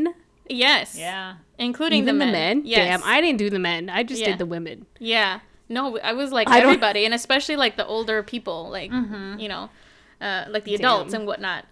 yes yeah. including even the the men, men. Yes. Damn, I didn't do the men. I just Yeah. did the women. Yeah. No, I was like I don't- everybody, and especially like the older people, like you know, uh, like the adults Damn. and whatnot.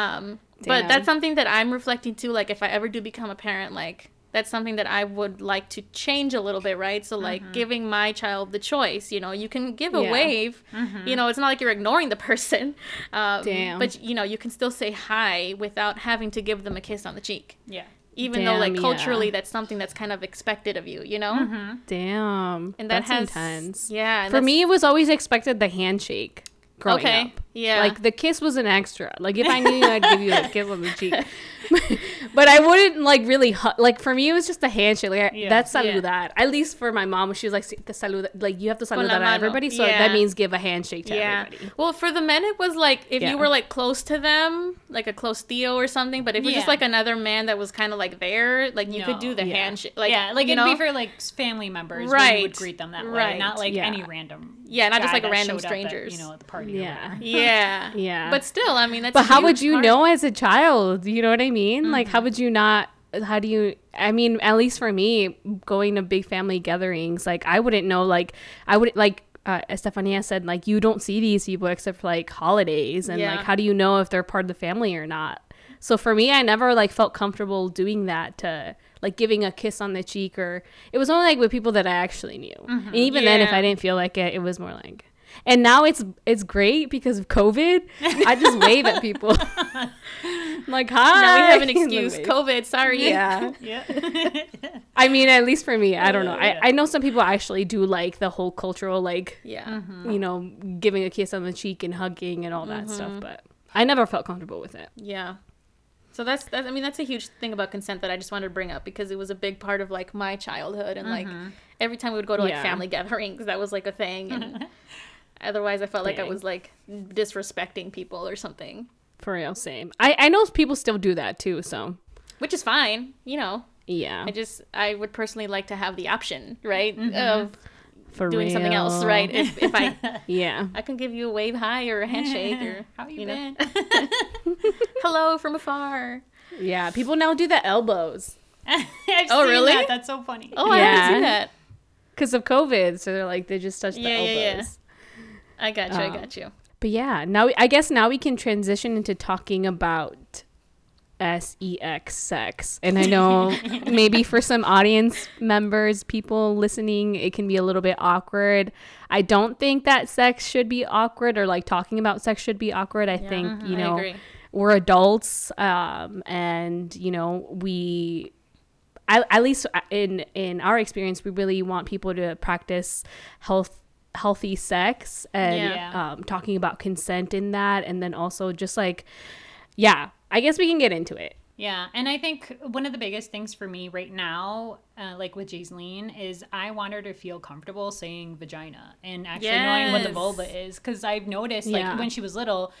Um, but that's something that I'm reflecting too. Like, if I ever do become a parent, like that's something that I would like to change a little bit, right? So, like, mm-hmm. giving my child the choice. You know, you can give a Yeah. wave. Mm-hmm. You know, it's not like you're ignoring the person. Um, Damn. But you know, you can still say hi without having to give them a kiss on the cheek. Yeah. Even though, like, Damn, yeah. culturally, that's something that's kind of expected of you. You know. Mm-hmm. Damn, And that that's has intense. Yeah. For me, it was always expected the handshake. Growing Okay, up. Yeah. Like the kiss was an extra. Like if I knew you, I'd give you a kiss on the cheek. but I wouldn't like really hu- like for me it was just a handshake. Like I- Yeah. that's Yeah. saludar. At least for my mom, she was like the salud like you have to Con la saludar mano. everybody. So Yeah. that means give a handshake to yeah. everybody. Well, for the men, it was like if Yeah. you were like close to them, like a close tío or something. But if you're just like another man that was kind of like there, like you could do the Yeah. handshake. Like yeah, like you it'd know? be for like family members. Right. Right. you would greet them that way, Right. not like Yeah. any random. Yeah, not just like a random showed up at, strangers. you know, at the party. Or Yeah. yeah, Yeah. But still, I mean, that's. But how would you part. know as a child? You know what I mean? Like, Mm-hmm. how would you not? How do you? I mean, at least for me, going to big family gatherings, like I wouldn't know. Like, I would like. Uh, Estefania said, like, you don't see these people except for like holidays, and Yeah. like, how do you know if they're part of the family or not? So for me, I never like felt comfortable doing that to like giving a kiss on the cheek, or it was only like with people that I actually knew. And even then, if I didn't feel like it, it was more like. And now it's it's great because of COVID. I just wave at people. I'm like hi. Now we have an excuse. COVID. Sorry. Yeah. Yeah. I mean, at least for me, I don't know. Yeah. I, I know some people actually do like the whole cultural like Yeah. Mm-hmm. you know giving a kiss on the cheek and hugging and all that Mm-hmm. stuff, but I never felt comfortable with it. Yeah. So that's that. I mean, that's a huge thing about consent that I just wanted to bring up because it was a big part of like my childhood and like every time we would go to like Yeah. family gatherings, that was like a thing. And otherwise, I felt like I was like disrespecting people or something, For real, same. I I know people still do that too. So which is fine. You know, yeah, I just I would personally like to have the option, right, mm-hmm. of for doing something else, right? If, if I Yeah. I can give you a wave high or a handshake or How you, you been? hello from afar. Yeah. People now do the elbows Oh, really? That. That's so funny. Oh, I haven't Yeah. seen that. because of COVID. So they're like they just touch the Yeah, elbows. Yeah, yeah. I got you. I Um, got you. But yeah, now we- I guess now we can transition into talking about sex sex. And I know maybe for some audience members, people listening, it can be a little bit awkward. I don't think that sex should be awkward or like talking about sex should be awkward. I think, you know, we're adults um, and, you know, we at, at least in in our experience we really want people to practice health healthy sex and Yeah. um, talking about consent in that and then also just like yeah i guess we can get into it Yeah, and I think one of the biggest things for me right now, uh, like with Jaiseline, is I want her to feel comfortable saying vagina and actually knowing what the vulva is. Because I've noticed, Yeah. like when she was little,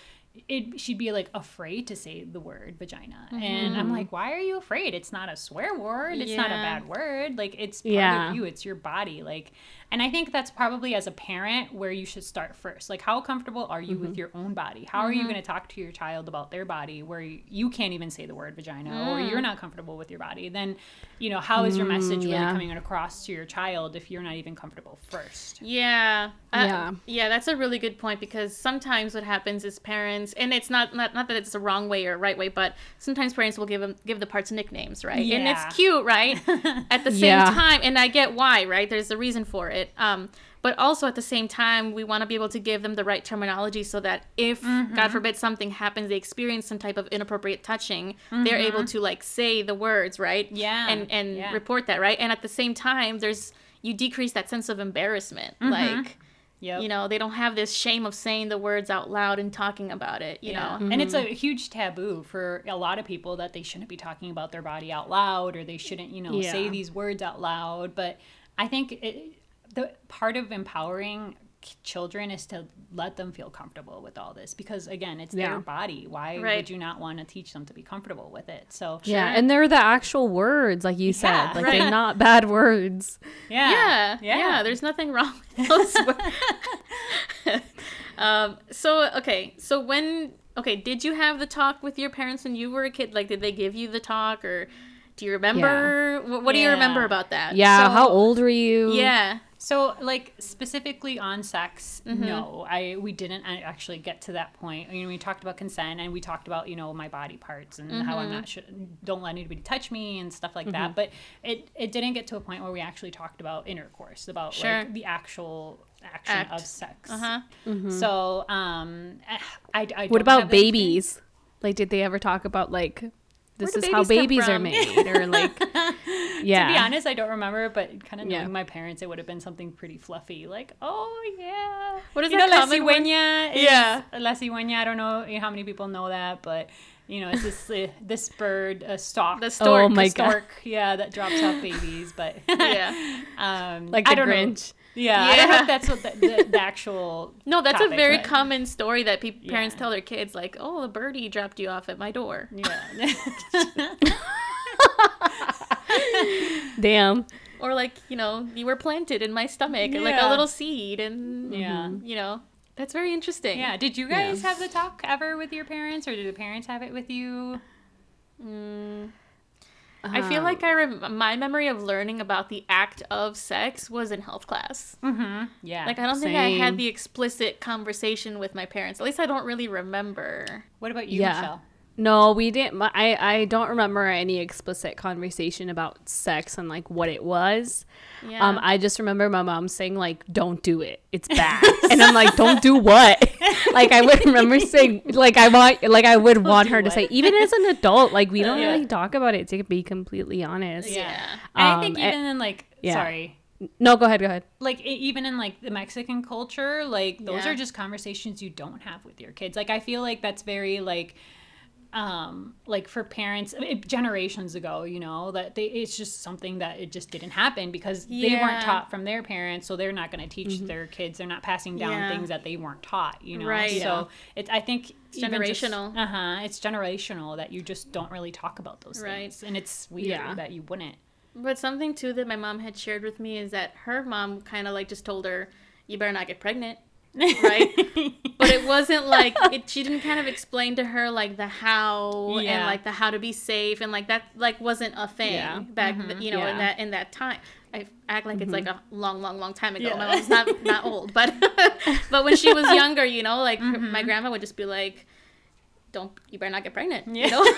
it she'd be like afraid to say the word vagina, and I'm like, why are you afraid? It's not a swear word. It's not a bad word. Like it's part Yeah. of you. It's your body. Like, and I think that's probably as a parent where you should start first. Like, how comfortable are you with mm-hmm. your own body? How are you mm-hmm. going to talk to your child about their body where you, can't even say the word vagina or you're mm. not comfortable with your body? Then, you know, how is your mm, message really yeah. coming across to your child if you're not even comfortable first? Yeah. Uh, Yeah. Yeah, that's a really good point because sometimes what happens is parents, and it's not not, not that it's the wrong way or right way, but sometimes parents will give them give the parts nicknames, right? Yeah. And it's cute, right? at the same Yeah. time, and I get why, right? There's a reason for it. Um, but also at the same time, we want to be able to give them the right terminology so that if Mm-hmm. God forbid something happens, they experience some type of inappropriate touching, they're able Mm-hmm. to like say the words, right? Yeah, And and yeah. report that, right? And at the same time, there's you decrease that sense of embarrassment, Mm-hmm. like Yep. you know they don't have this shame of saying the words out loud and talking about it you Yeah. know And it's a huge taboo for a lot of people that they shouldn't be talking about their body out loud or they shouldn't, you know, say these words out loud. But I think it, the part of empowering children is to let them feel comfortable with all this because again it's Yeah. their body. Why Right. would you not want to teach them to be comfortable with it? So yeah and they're the actual words like you said Yeah. like Right. they're not bad words. Yeah yeah, yeah. there's nothing wrong with those words. Um so okay so when okay did you have the talk with your parents when you were a kid? Like did they give you the talk or do you remember? What, what do you remember about that? Yeah So- how old were you? Yeah So, like specifically on sex, Mm-hmm. no, I we didn't actually get to that point. I mean, we talked about consent and we talked about you know my body parts and how I'm Mm-hmm. not sh- don't let anybody touch me and stuff like that. But it it didn't get to a point where we actually talked about intercourse, about Sure. like the actual action Act. of sex. uh-huh So, um, I, I don't what about that babies like did they ever talk about like this is how babies are made or like yeah To be honest, I don't remember, but kind of knowing Yeah. my parents, it would have been something pretty fluffy, like, oh yeah. What is you that know, La common word? cigüeña? Is, Yeah. La cigüeña. I don't know how many people know that, but you know, it's this uh, this bird, a stork, the stork Oh my a God. yeah, that drops off babies. But yeah um, like I the don't know. Grinch Yeah, I don't know if that's what the, the, the actual. no that's a very but- common story that peop parents Yeah. tell their kids like oh a birdie dropped you off at my door Yeah. damn or like you know you were planted in my stomach like a little seed and Yeah. you know that's very interesting yeah. Did you Yeah. guys have the talk ever with your parents, or did the parents have it with you? Mm. I feel like I rem- my memory of learning about the act of sex was in health class. Mm-hmm. Yeah. Like I don't think I had the explicit conversation with my parents. At least I don't really remember. what about you, Yeah. Michelle? No, we didn't. I I don't remember any explicit conversation about sex and like what it was. Yeah. Um, I just remember my mom saying like, "Don't do it. It's bad," and I'm like, "Don't do what?" like I would remember saying like I want like I would want do her to say even as an adult like we don't Yeah. really talk about it to be completely honest. Yeah. And I think Um, even in like, yeah. sorry, No, go ahead. Go ahead. like even in like the Mexican culture, like those Yeah. are just conversations you don't have with your kids. Like I feel like that's very like um like for parents it, generations ago you know that they it's just something that it just didn't happen because they weren't taught from their parents so they're not going to teach their kids they're not passing down Yeah. things that they weren't taught you know Right. so it's i think It's generational. uh-huh it's generational that you just don't really talk about those Right. things and it's weird Yeah. that you wouldn't But something too that my mom had shared with me is that her mom kind of like just told her, "You better not get pregnant." right? But it wasn't like it. She didn't kind of explain to her like the how and like the how to be safe and like that like wasn't a thing Yeah. back mm-hmm. th- you know in that in that time. I act like it's like mm-hmm. a long, long, long time ago. Yeah. My mom's not not old, but but when she was younger, you know, like her- my mm-hmm. grandma would just be like, "Don't you better not get pregnant," you know.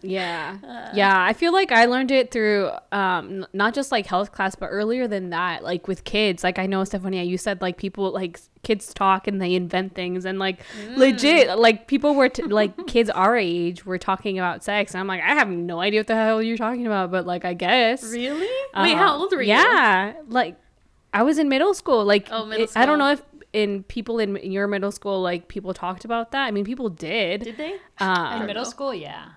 Yeah. Uh. yeah. I feel like I learned it through um n- not just like health class, but earlier than that, like with kids. Like I know Stephania, you said like people like kids talk and they invent things and like Mm. legit like people were t- like kids our age were talking about sex. And I'm like, I have no idea what the hell you're talking about, but like I guess. really? Wait, how Um, old were you? Yeah. Like I was in middle school. Like, Oh, middle it- I don't know if in people in, in your middle school, like people talked about that. I mean, people did. Did they? Um, In middle know. school, yeah.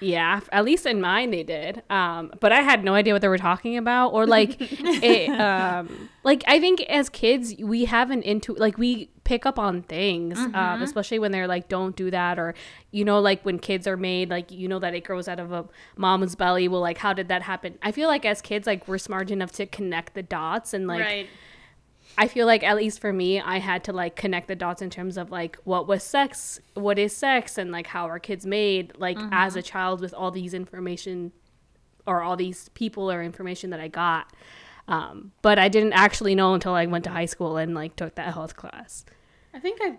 Yeah, at least in mine they did. Um, but I had no idea what they were talking about, or like, it, um, like I think as kids we have an into like we pick up on things, um, especially when they're like, "Don't do that," or you know, like when kids are made, like you know that it grows out of a mom's belly. Well, like how did that happen? I feel like as kids, like we're smart enough to connect the dots and like right. I feel like at least for me, I had to like connect the dots in terms of like what was sex, what is sex, and like how are kids made. Like as a child with all these information, or all these people or information that I got, um, but I didn't actually know until I went to high school and like took that health class. I think I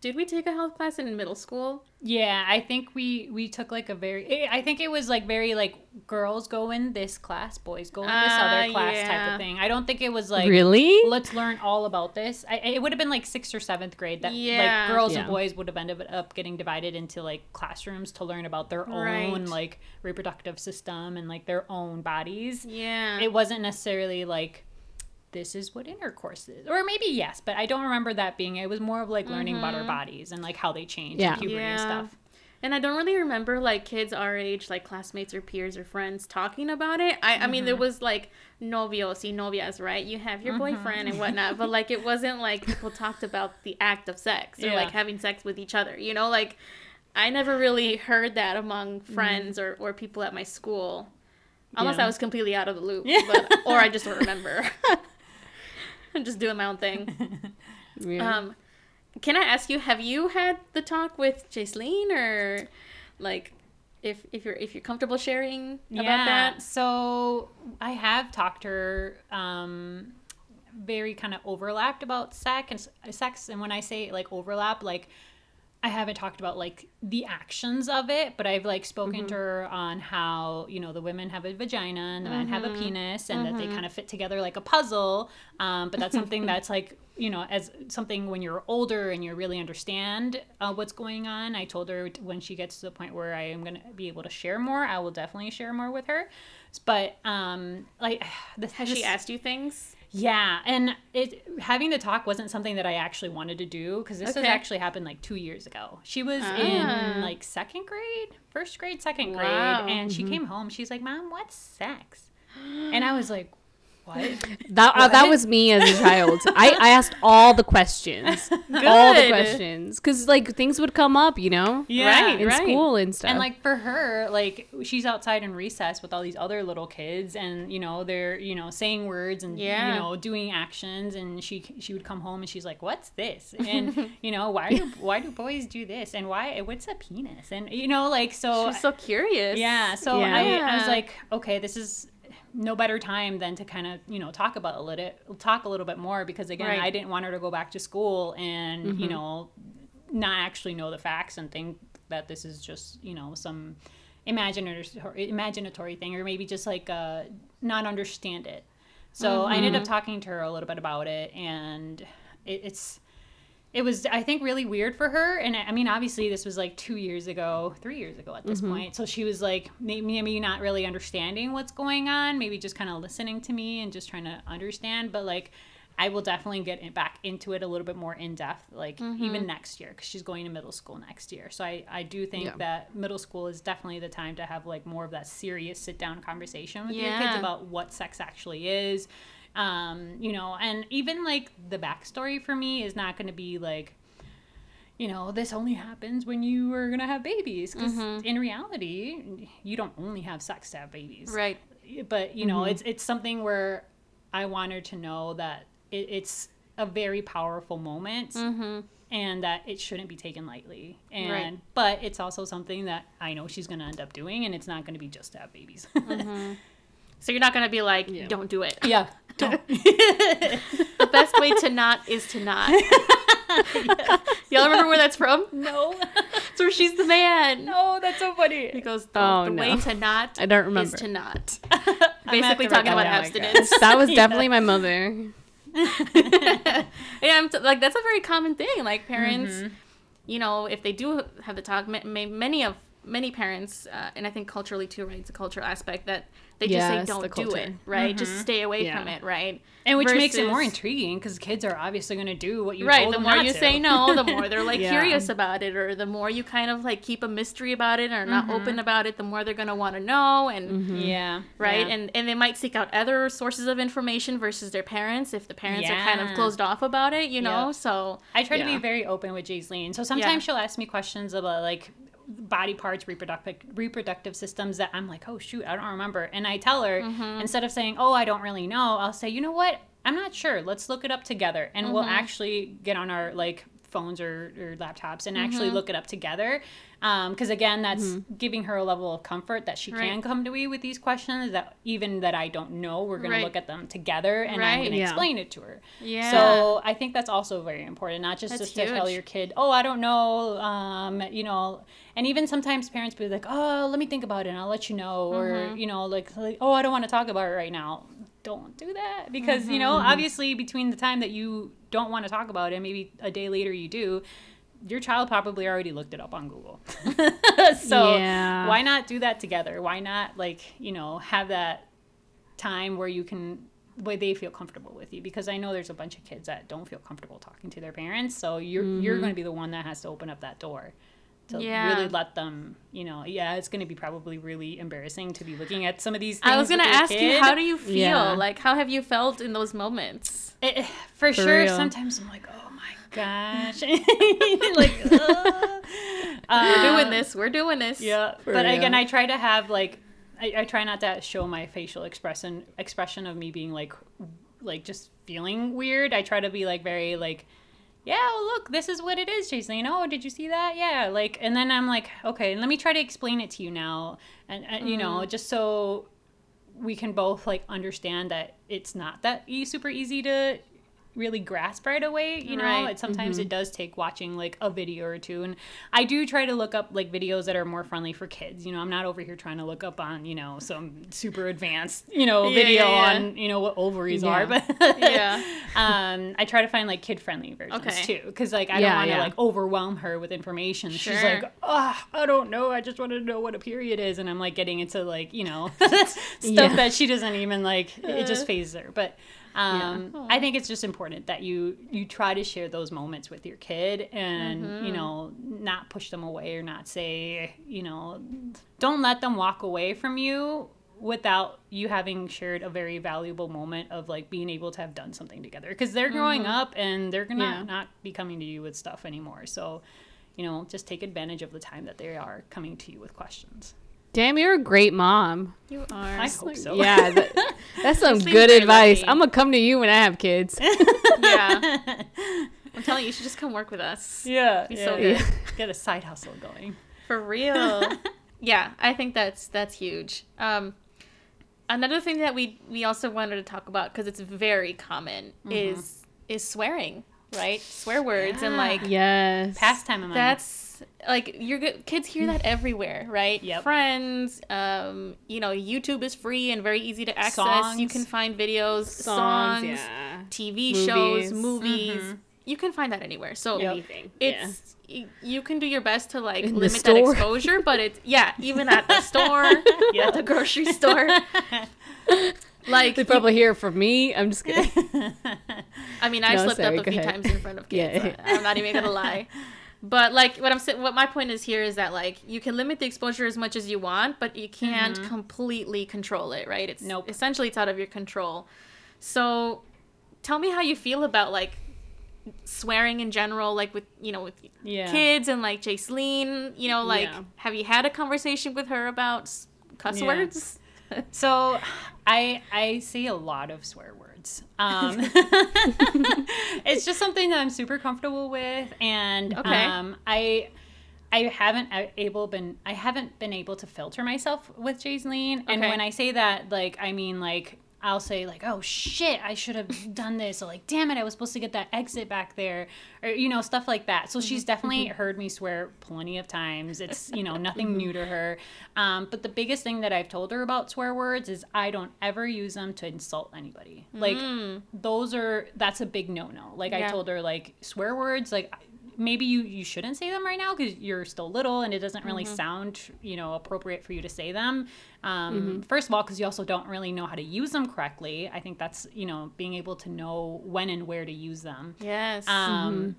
did. We take a health class in middle school. Yeah, I think we we took like a very. I think it was like very like girls go in this class, boys go in this Ah, other class type of thing. I don't think it was like really? let's learn all about this. I, it would have been like sixth or seventh grade that Yeah. like girls Yeah. and boys would have ended up getting divided into like classrooms to learn about their Right. own like reproductive system and like their own bodies. Yeah. It wasn't necessarily like this is what intercourse is, or maybe yes, but I don't remember that being. It was more of like learning about our mm-hmm. bodies and like how they change Yeah. and puberty and stuff. And I don't really remember like kids our age, like classmates or peers or friends talking about it. I, I mean, there mm-hmm. was like novios y novias, right? You have your mm-hmm. boyfriend and whatnot, but like it wasn't like people talked about the act of sex or Yeah. like having sex with each other, you know? Like I never really heard that among friends or, or people at my school. Unless Yeah. I was completely out of the loop, Yeah. but, or I just don't remember. I'm just doing my own thing. Yeah. Um, can I ask you, have you had the talk with Jaceline or like if if you're if you're comfortable sharing about that? So I have talked to her um very kind of overlapped about sex and sex and when I say like overlap like I haven't talked about like the actions of it, but I've like spoken to her on how, you know, the women have a vagina and the men have a penis and that they kind of fit together like a puzzle. Um, but that's something that's like, you know, as something when you're older and you really understand uh, what's going on. I told her when she gets to the point where I am going to be able to share more, I will definitely share more with her. But um, like, this, Has she asked you things? Yeah, and it having the talk wasn't something that I actually wanted to do because this has actually happened like two years ago. She was Ah. in like second grade, first grade, second grade, Wow. and she came home. She's like, "Mom, what's sex?" And I was like, "What?" That uh, that was me as a child. I, I asked all the questions, all the questions, because like things would come up, you know, Right, in right. school and stuff. And like for her, like she's outside in recess with all these other little kids, and you know they're you know saying words and Yeah. you know doing actions, and she she would come home and she's like, "What's this?" And you know why do why do boys do this? And why what's a penis? And you know like so She's so curious. yeah. So Yeah. I, I was like, okay, this is no better time than to kind of you know talk about a little talk a little bit more because again Right. I didn't want her to go back to school and you know not actually know the facts and think that this is just you know some imaginatory imaginatory thing or maybe just like uh, not understand it. So I ended up talking to her a little bit about it and it, it's it was i think really weird for her. And i mean obviously this was like two years ago three years ago at this mm-hmm. point. So she was like maybe, not really understanding what's going on maybe just kind of listening to me and just trying to understand. But like i will definitely get it back into it a little bit more in depth like mm-hmm. even next year because she's going to middle school next year. So i, I do think Yeah. that middle school is definitely the time to have like more of that serious sit down conversation with your kids about what sex actually is um you know and even like the backstory for me is not going to be like you know this only happens when you are going to have babies because mm-hmm. in reality you don't only have sex to have babies. Right. but you know mm-hmm. it's it's something where i want her to know that it, it's a very powerful moment mm-hmm. and that it shouldn't be taken lightly. And Right. but it's also something that i know she's going to end up doing and it's not going to be just to have babies So you're not gonna be like, don't do it. yeah don't The best way to not is to not. Y'all remember where that's from? no It's where she's the man. no that's so funny He goes, the, Oh, the no. way to not I don't remember. is remember. to not. I'm gonna have Basically to talking about down, abstinence. that was definitely my mother. yeah, I'm t- like that's a very common thing. Like parents, Mm-hmm. you know, if they do have the talk, ma- ma- many of many parents, uh, and I think culturally too, right? It's a cultural aspect that they just say Yes, the don't do it, right? Just mm-hmm. stay away Yeah. from it, right? and which makes it more intriguing because kids are obviously going to do what you right told the them more not you to. say no the more they're like Yeah. curious about it or the more you kind of like keep a mystery about it or not mm-hmm. open about it the more they're going to want to know and mm-hmm. yeah, right yeah. and and they might seek out other sources of information versus their parents if the parents are kind of closed off about it you know Yep. so I try to be very open with Jayleen. So sometimes Yeah. she'll ask me questions about like body parts, reproductive reproductive systems that I'm like, oh shoot, I don't remember. And I tell her Mm-hmm. instead of saying, oh, I don't really know, I'll say, you know what, I'm not sure. Let's look it up together, and we'll Mm-hmm. actually get on our like phones or, or laptops and actually Mm-hmm. look it up together. Because again, that's giving her a level of comfort that she can Right. come to me with these questions that even that I don't know, we're gonna look at them together and I'm gonna Yeah. explain it to her. yeah So I think that's also very important, not just That's to tell your kid, "Oh, I don't know," um, you know, and even sometimes parents be like, "Oh, let me think about it, and I'll let you know," Mm-hmm. or you know, like, like, "Oh, I don't want to talk about it right now." Don't do that because you Mm-hmm. know, obviously, between the time that you don't want to talk about it, maybe a day later you do. Your child probably already looked it up on Google. so Yeah. why not do that together? Why not like, you know, have that time where you can where they feel comfortable with you because I know there's a bunch of kids that don't feel comfortable talking to their parents. So you're you're mm-hmm. going to be the one that has to open up that door to Yeah. really let them, you know, yeah, it's going to be probably really embarrassing to be looking at some of these things. I was gonna your ask you, how do you feel? Yeah. Like, how have you felt in those moments? It- Eh, for, sure. real. Sometimes I'm like, oh my gosh, like uh, We're doing this. We're doing this. Yeah, For but again. I try to have like, I, I try not to show my facial expression expression of me being like, like just feeling weird. I try to be like very like, yeah, well, look, this is what it is, Jason. Oh, did you see that? Yeah, like, and then I'm like, okay, let me try to explain it to you now, and, and you know, mm-hmm. just so we can both like understand that it's not that e- super easy to really grasp right away you know Right. it sometimes it does take watching like a video or two and i do try to look up like videos that are more friendly for kids you know i'm not over here trying to look up on you know some super advanced you know Yeah, video yeah, yeah. on you know what ovaries are but Yeah. um i try to find like kid friendly versions Okay. too because like i don't want to like overwhelm her with information she's like oh i don't know i just want to know what a period is and i'm like getting into like you know stuff that she doesn't even like it Uh. just phases her but um, I think it's just important that you you try to share those moments with your kid and Mm-hmm. you know not push them away or not say you know don't let them walk away from you without you having shared a very valuable moment of like being able to have done something together because they're growing Mm-hmm. up and they're gonna Yeah. not be coming to you with stuff anymore so you know just take advantage of the time that they are coming to you with questions Damn, you're a great mom. You are. I hope so Yeah, that- that's some good advice. lucky. I'm gonna come to you when I have kids. yeah. I'm telling you, you should just come work with us. yeah, Be yeah, so yeah. get a side hustle going For real. yeah, I think that's that's huge. Um, another thing that we we also wanted to talk about because it's very common is is swearing, right? Swear words and like yes. pastime of mine. that's like your kids hear that everywhere, right? Yep. Friends, um, you know, YouTube is free and very easy to access. You can find videos, songs. songs, yeah. TV Movies. shows, movies. Mm-hmm. You can find that anywhere. So Anything. it's y- you can do your best to like In limit that exposure, but it's yeah, even at the store, at the grocery store. Like They probably hear from me. I'm just kidding. I mean, I No, slipped sorry, up a few ahead. times in front of kids. Yeah. I'm not even gonna lie. But like what I'm saying, what my point is here is that like you can limit the exposure as much as you want, but you can't completely control it, right? It's Mm-hmm. Nope. essentially it's out of your control. So, tell me how you feel about like swearing in general, like with you know with Yeah. kids and like Jaceline. You know, like Yeah. have you had a conversation with her about cuss Yeah. words? So, I I say a lot of swear words. Um, it's just something that I'm super comfortable with, and Okay. um, I I haven't able been I haven't been able to filter myself with and Okay. when I say that, like I mean like. I'll say like, "Oh shit, I should have done this," or like, "Damn it, I was supposed to get that exit back there," or you know, stuff like that. So mm-hmm. she's definitely mm-hmm. heard me swear plenty of times. It's you know nothing mm-hmm. new to her. Um, but the biggest thing that I've told her about swear words is I don't ever use them to insult anybody. Like mm. those are that's a big no no. Like I told her like swear words like maybe you you shouldn't say them right now because you're still little and it doesn't really Mm-hmm. sound you know appropriate for you to say them. Um, Mm-hmm. First of all, because you also don't really know how to use them correctly. I think that's you know being able to know when and where to use them. Yes. Um,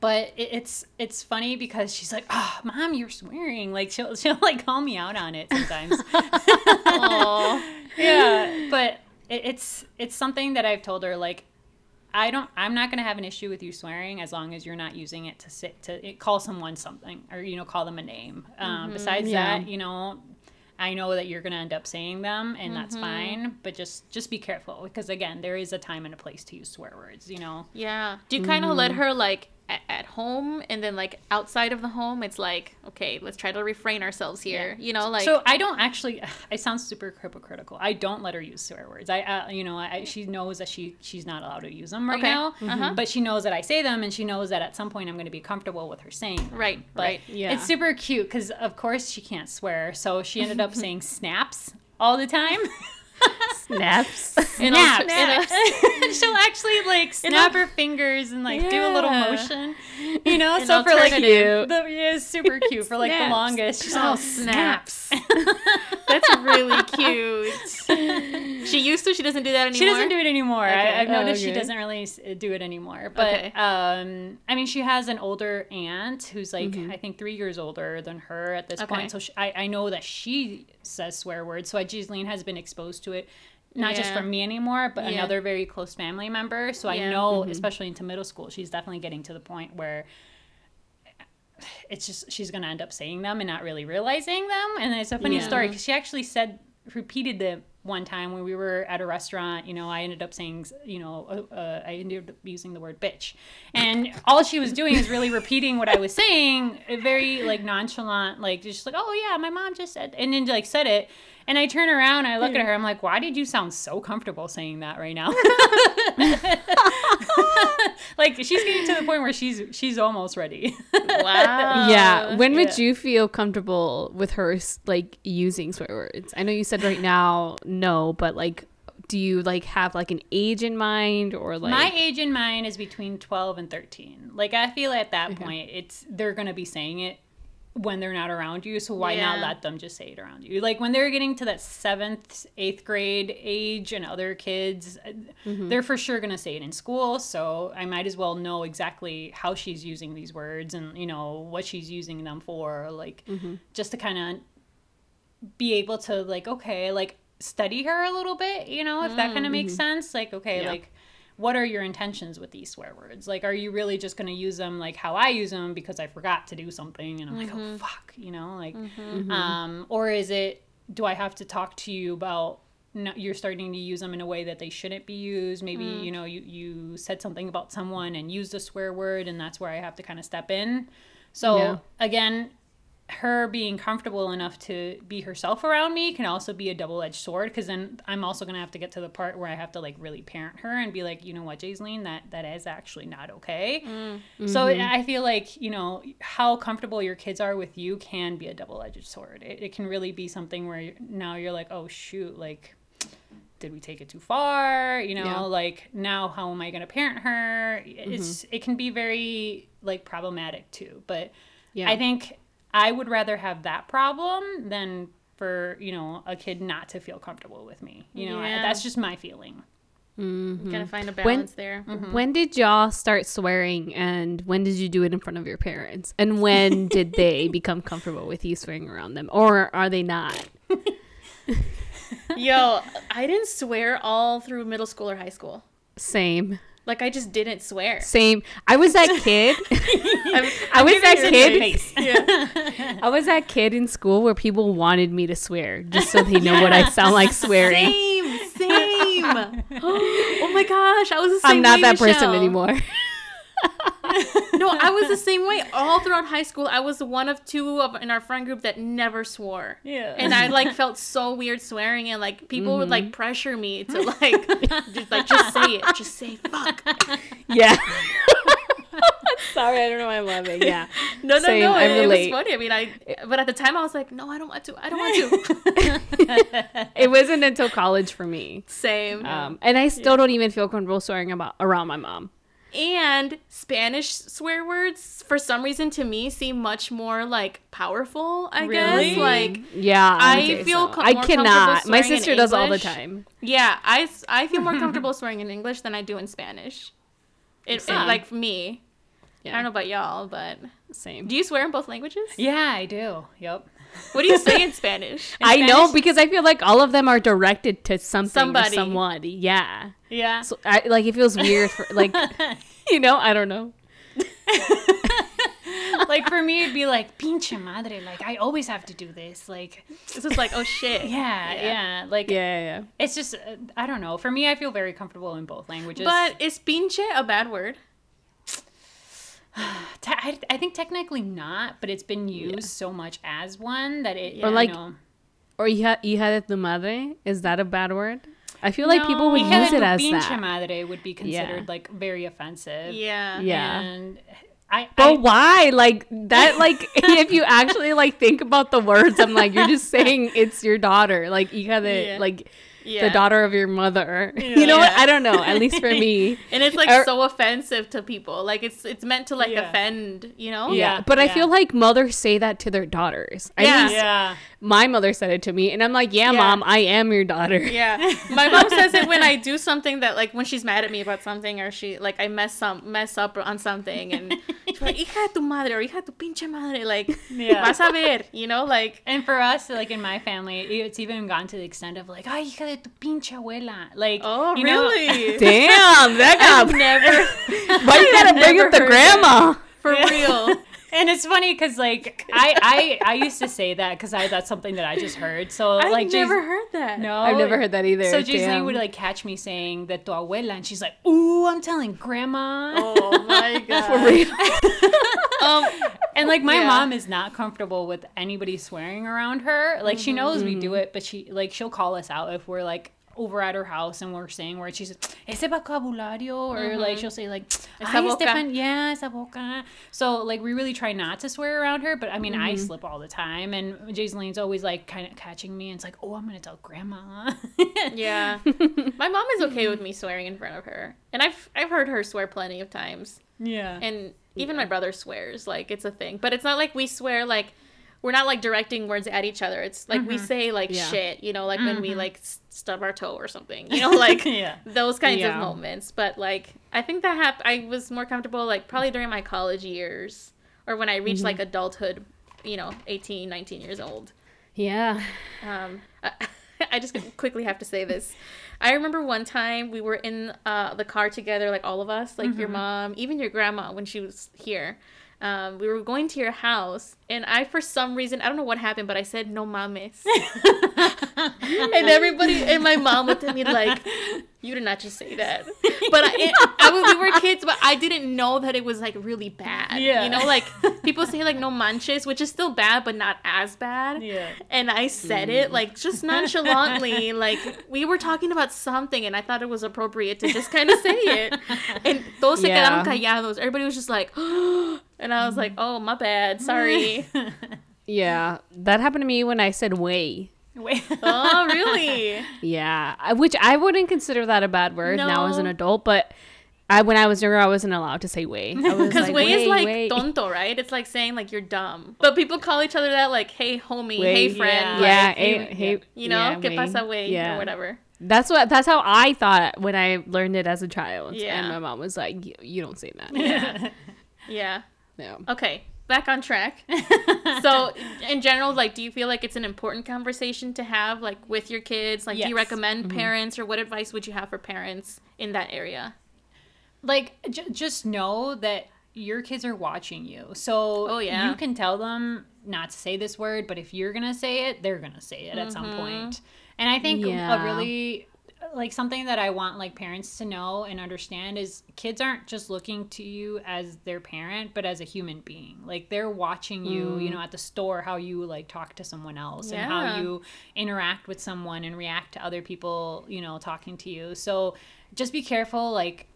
But it's it's funny because she's like, "Oh, mom, you're swearing." Like she'll she'll like call me out on it sometimes. Yeah, but it, it's it's something that I've told her like. I don't. I'm not going to have an issue with you swearing as long as you're not using it to sit to it, call someone something or you know call them a name. Um, mm-hmm. besides Yeah. that, you know, I know that you're going to end up saying them, and that's mm-hmm. fine. But just just be careful because again, there is a time and a place to use swear words. You know. Yeah. Do you kind of mm-hmm. let her like at, at home and then like outside of the home? It's like okay, let's try to refrain ourselves here. You know, like so I don't actually. I sound super hypocritical. I don't let her use swear words. I, uh, you know, I, she knows that she she's not allowed to use them right Okay. now. Uh-huh. But she knows that I say them, and she knows that at some point I'm going to be comfortable with her saying. them. right, But right. Yeah. it's super cute because of course she can't swear, so she ended up saying snaps all the time. Snaps. In a- snaps. in a- She'll actually like snap her fingers and like do a little motion, you know. So for like the, yeah, it's super cute for like the longest. She's Oh, all snaps. That's really cute. She used to. She doesn't do that anymore. She doesn't do it anymore. Okay. I, I've Oh, noticed she doesn't really do it anymore. But Okay. um, I mean, she has an older aunt who's like I think three years older than her at this Mm-hmm. Okay. point. So she, I, I know that she says swear words. So Giseline has been exposed to it. Not just from me anymore, but Yeah. another very close family member. So Yeah. I know, Mm-hmm. especially into middle school, she's definitely getting to the point where it's just she's gonna end up saying them and not really realizing them. And it's a funny Yeah. story because she actually said repeated it one time when we were at a restaurant. You know, I ended up saying, you know, uh, uh, I ended up using the word bitch, and all she was doing is really repeating what I was saying, very like nonchalant, like just like, oh yeah, my mom just said, and then like said it. And I turn around, and I look at hmm. her. I'm like, "Why did you sound so comfortable saying that right now?" like she's getting to the point where she's she's almost ready. Wow. yeah. When would yeah. you feel comfortable with her like using swear words? I know you said right now no, but like, do you like have like an age in mind or like? My age in mind is between 12 and 13. Like I feel at that point it's they're going to be saying it when they're not around you, so why not let them just say it around you? Like when they're getting to that 7th, 8th grade age and other kids, uh, mm-hmm. they're for sure going to say it in school, so I might as well know exactly how she's using these words and, you know, what she's using them for, like mm-hmm. just to kind of be able to like okay like study her a little bit you know if that kind of mm, makes mm-hmm. sense like okay Yeah. like what are your intentions with these swear words? Like are you really just going to use them like how i use them because i forgot to do something? And i'm like oh mm-hmm. fuck you know like mm-hmm. Mm-hmm. um or is it do i have to talk to you about no, you're starting to use them in a way that they shouldn't be used? Maybe mm. you know you, you said something about someone and used a swear word and that's where i have to kind of step in. So Yeah. again her being comfortable enough to be herself around me can also be a double-edged sword because then i'm also going to have to get to the part where i have to like really parent her and be like you know what Jaiseline, that that is actually not okay. Mm. So mm-hmm. i feel like you know how comfortable your kids are with you can be a double-edged sword. It, it can really be something where now you're like oh shoot like did we take it too far? You know Yeah. like now how am i going to parent her? It's mm-hmm. it can be very like problematic too but Yeah. i think i would rather have that problem than for you know a kid not to feel comfortable with me you know I- that's just my feeling mm-hmm. Gotta find a When- balance there. Mm-hmm. When did y'all start swearing and when did you do it in front of your parents? And when did they become comfortable with you swearing around them? Or are they not? Yo, I didn't swear all through middle school or high school. Same. Like I just didn't swear. Same. I was that kid. I was that kid. I was that kid in school where people wanted me to swear just so they know what I sound like swearing. Same, same. oh my gosh, I was the same I'm not that person anymore. No, I was the same way all throughout high school. I was one of two of in our friend group that never swore. Yeah. And I like felt so weird swearing and like people would like pressure me to like just like just say it. Just say fuck. yeah. Sorry, I don't know why I'm laughing. Yeah. No, no, Same, no. I It, it was funny. I mean, I but at the time I was like, no, I don't want to. I don't want to. It wasn't until college for me. Same. Um, and I still don't even feel comfortable swearing about around my mom. And Spanish swear words, for some reason, to me, seem much more like powerful. I Really? guess like Yeah, I say feel so. I more cannot. My sister does all the time. yeah, I I feel more comfortable swearing in English than I do in Spanish. It, it like for me. I don't know about y'all, but same. do you swear in both languages? Yeah, I do. Yep. What do you say in Spanish? I know because I feel like all of them are directed to something Somebody. or someone. Yeah. Yeah. So I like it feels weird for like you know, I don't know. like for me, it'd be like pinche madre. Like I always have to do this. Like This is like, oh shit. yeah, yeah. Like Yeah, yeah, yeah. it's just uh, I don't know. For me, I feel very comfortable in both languages. But is pinche a bad word? Te- I, I think technically not, but it's been used so much as one that it. Or like- know, Or hija, hija de tu madre, is that a bad word? I feel like people would use it as pinche that. madre would be considered Yeah. like very offensive. Yeah. Yeah. And I, But I why? Like that like if you actually like think about the words, I'm like you're just saying it's your daughter. Like hija de Yeah. like Yeah. the daughter of your mother. You know what? I don't know. At least for me. And it's like Or- so offensive to people. Like it's it's meant to like Yeah. offend, you know? Yeah. Yeah, But I feel like mothers say that to their daughters. At Yeah. least yeah. my mother said it to me and I'm like, yeah, Yeah. mom, I am your daughter. Yeah. My mom says it when I do something that like when she's mad at me about something or she like I mess some mess up on something and she's like, hija de tu madre or hija de tu pinche madre, like Yeah. vas a ver, you know, like And for us, like in my family, it's even gone to the extent of like, "Ay, hija de tu pinche abuela." Like, Oh you know- really? Damn, that got never Why you gotta bring never up the heard grandma? for Yeah. real. And it's funny because like I, I I used to say that because I that's something that I just heard. So I like never Jays- heard that. No, I've never heard that either. So Jason would like catch me saying that tu abuela, and she's like, "Ooh, I'm telling grandma." Oh my god. For real. Um And like my Yeah. mom is not comfortable with anybody swearing around her. Like she knows we Mm-hmm. do it, but she like she'll call us out if we're like over at her house and we're saying where She's like, ese vocabulario, or like she'll say like, Esa boca." Stefan, yeah, esa boca. So like we really try not to swear around her, but I mean I Mm-hmm. slip all the time, and Jaisleen's always like kind of catching me, and it's like, oh, I'm gonna tell grandma. Yeah. My mom is okay with me swearing in front of her. And I've I've heard her swear plenty of times. yeah. And even my brother swears, like it's a thing. But it's not like we swear like we're not like directing words at each other. It's like we say like Yeah. shit, you know, like when we like stub our toe or something. You know, like Yeah. those kinds of moments. But like I think that hap- I was more comfortable like probably during my college years or when I reached like adulthood, you know, 18, 19 years old. Yeah. Um, I, I just quickly have to say this. I remember one time we were in uh, the car together, like all of us, like your mom, even your grandma when she was here. Um, we were going to your house, and I, for some reason, I don't know what happened, but I said no mames, and everybody, and my mom looked at me like, "You did not just say that." But I, I we were kids, but I didn't know that it was like really bad. Yeah. you know, like people say like no manches, which is still bad, but not as bad. Yeah. And I said it like just nonchalantly, like we were talking about something, and I thought it was appropriate to just kind of say it. And todos se quedaron callados. Everybody was just like, and I was like, mm. oh my bad, sorry. Yeah. That happened to me when I said way. Wait. oh really? Yeah. I- Which I wouldn't consider that a bad word now as an adult, but I when I was younger I wasn't allowed to say way. Because way is like way. tonto, right? It's like saying like you're dumb. But people call each other that, like, hey homie, Way, hey friend, Yeah, like, hey, hey, hey, you know, yeah, que pasa way Yeah. or whatever. That's what that's how I thought when I learned it as a child. Yeah. And my mom was like, "You- you don't say that. Yeah, yeah. No. Okay, back on track. so, in general, like, do you feel like it's an important conversation to have, like, with your kids? Like, do you Yes. recommend parents, or what advice would you have for parents in that area? like j- just know that your kids are watching you so Oh, yeah. you can tell them not to say this word but if you're gonna say it they're gonna say it at some Mm-hmm. point and i think Yeah. a really like something that i want like parents to know and understand is kids aren't just looking to you as their parent but as a human being. Like they're watching you you mm. know at the store how you like talk to someone else and how you interact with someone and react to other people you know talking to you. So just be careful like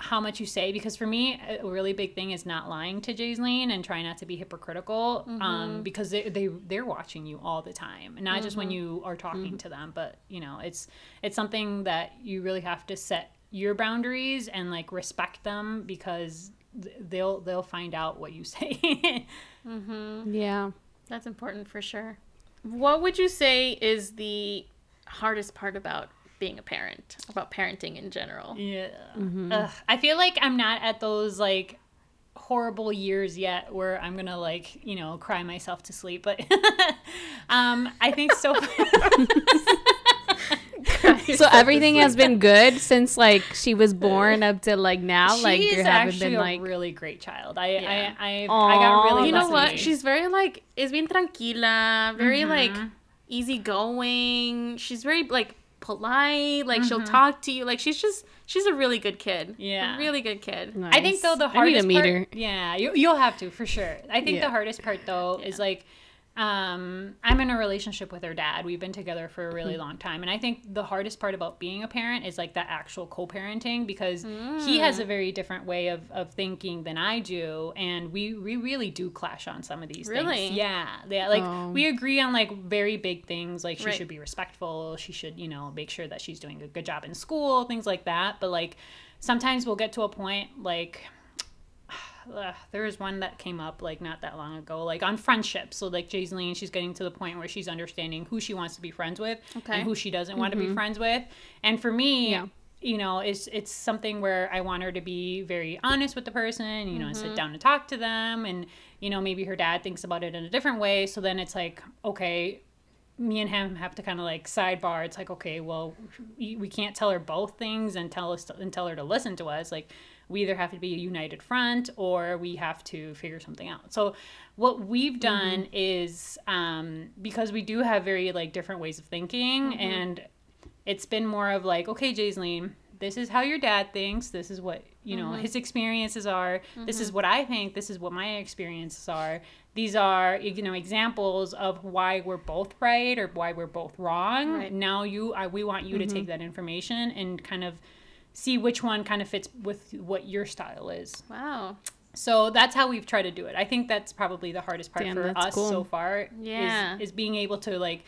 how much you say because for me a really big thing is not lying to Jaislene and trying not to be hypocritical um, mm-hmm. because they, they they're watching you all the time not just when mm-hmm. you are talking mm-hmm. to them but you know it's it's something that you really have to set your boundaries and like respect them because th- they'll they'll find out what you say. Yeah. That's important for sure. What would you say is the hardest part about being a parent, about parenting in general? Yeah. Ugh. I feel like I'm not at those like horrible years yet where I'm gonna like you know cry myself to sleep, but um, I think so. So everything has been good since like she was born up to like now. like She's haven't actually been a like really great child. I Yeah. I I, I Aw. got really. you know what? She's very like is bien tranquila, very like easygoing. She's very like polite. Like she'll mm-hmm. talk to you. Like she's just she's a really good kid. Yeah. a really good kid. I think though the hardest I need hardest to meet part, her. yeah, you, you'll have to for sure. I think Yeah. the hardest part though is like, um, I'm in a relationship with her dad. We've been together for a really long time, and I think the hardest part about being a parent is like that actual co-parenting because he has a very different way of, of thinking than I do, and we we really do clash on some of these Really? things. Yeah, yeah. Like Oh. we agree on like very big things, like she Right. should be respectful. She should you know make sure that she's doing a good job in school, things like that. But like sometimes we'll get to a point like Ugh, there was one that came up like not that long ago, like on friendship. So like Jayceline, she's getting to the point where she's understanding who she wants to be friends with Okay. and who she doesn't want to be mm-hmm. friends with. And for me, Yeah. you know, it's it's something where I want her to be very honest with the person, you know, and sit mm-hmm. down and talk to them. And you know, maybe her dad thinks about it in a different way. So then it's like, okay, me and him have to kind of like sidebar. It's like, okay, well, we, we can't tell her both things and tell us and tell her to listen to us. Like, we either have to be a united front or we have to figure something out. So, what we've mm-hmm. done is um, because we do have very like different ways of thinking, mm-hmm. and it's been more of like, okay, Jayceline, this is how your dad thinks. This is what you know mm-hmm. his experiences are. This is what I think. This is what my experiences are. These are you know examples of why we're both right or why we're both wrong. Right. Now you, I, we want you to take that information and kind of see which one kind of fits with what your style is. Wow. So that's how we've tried to do it. I think that's probably the hardest part Damn, for us cool. so far. Yeah. Is, is being able to like,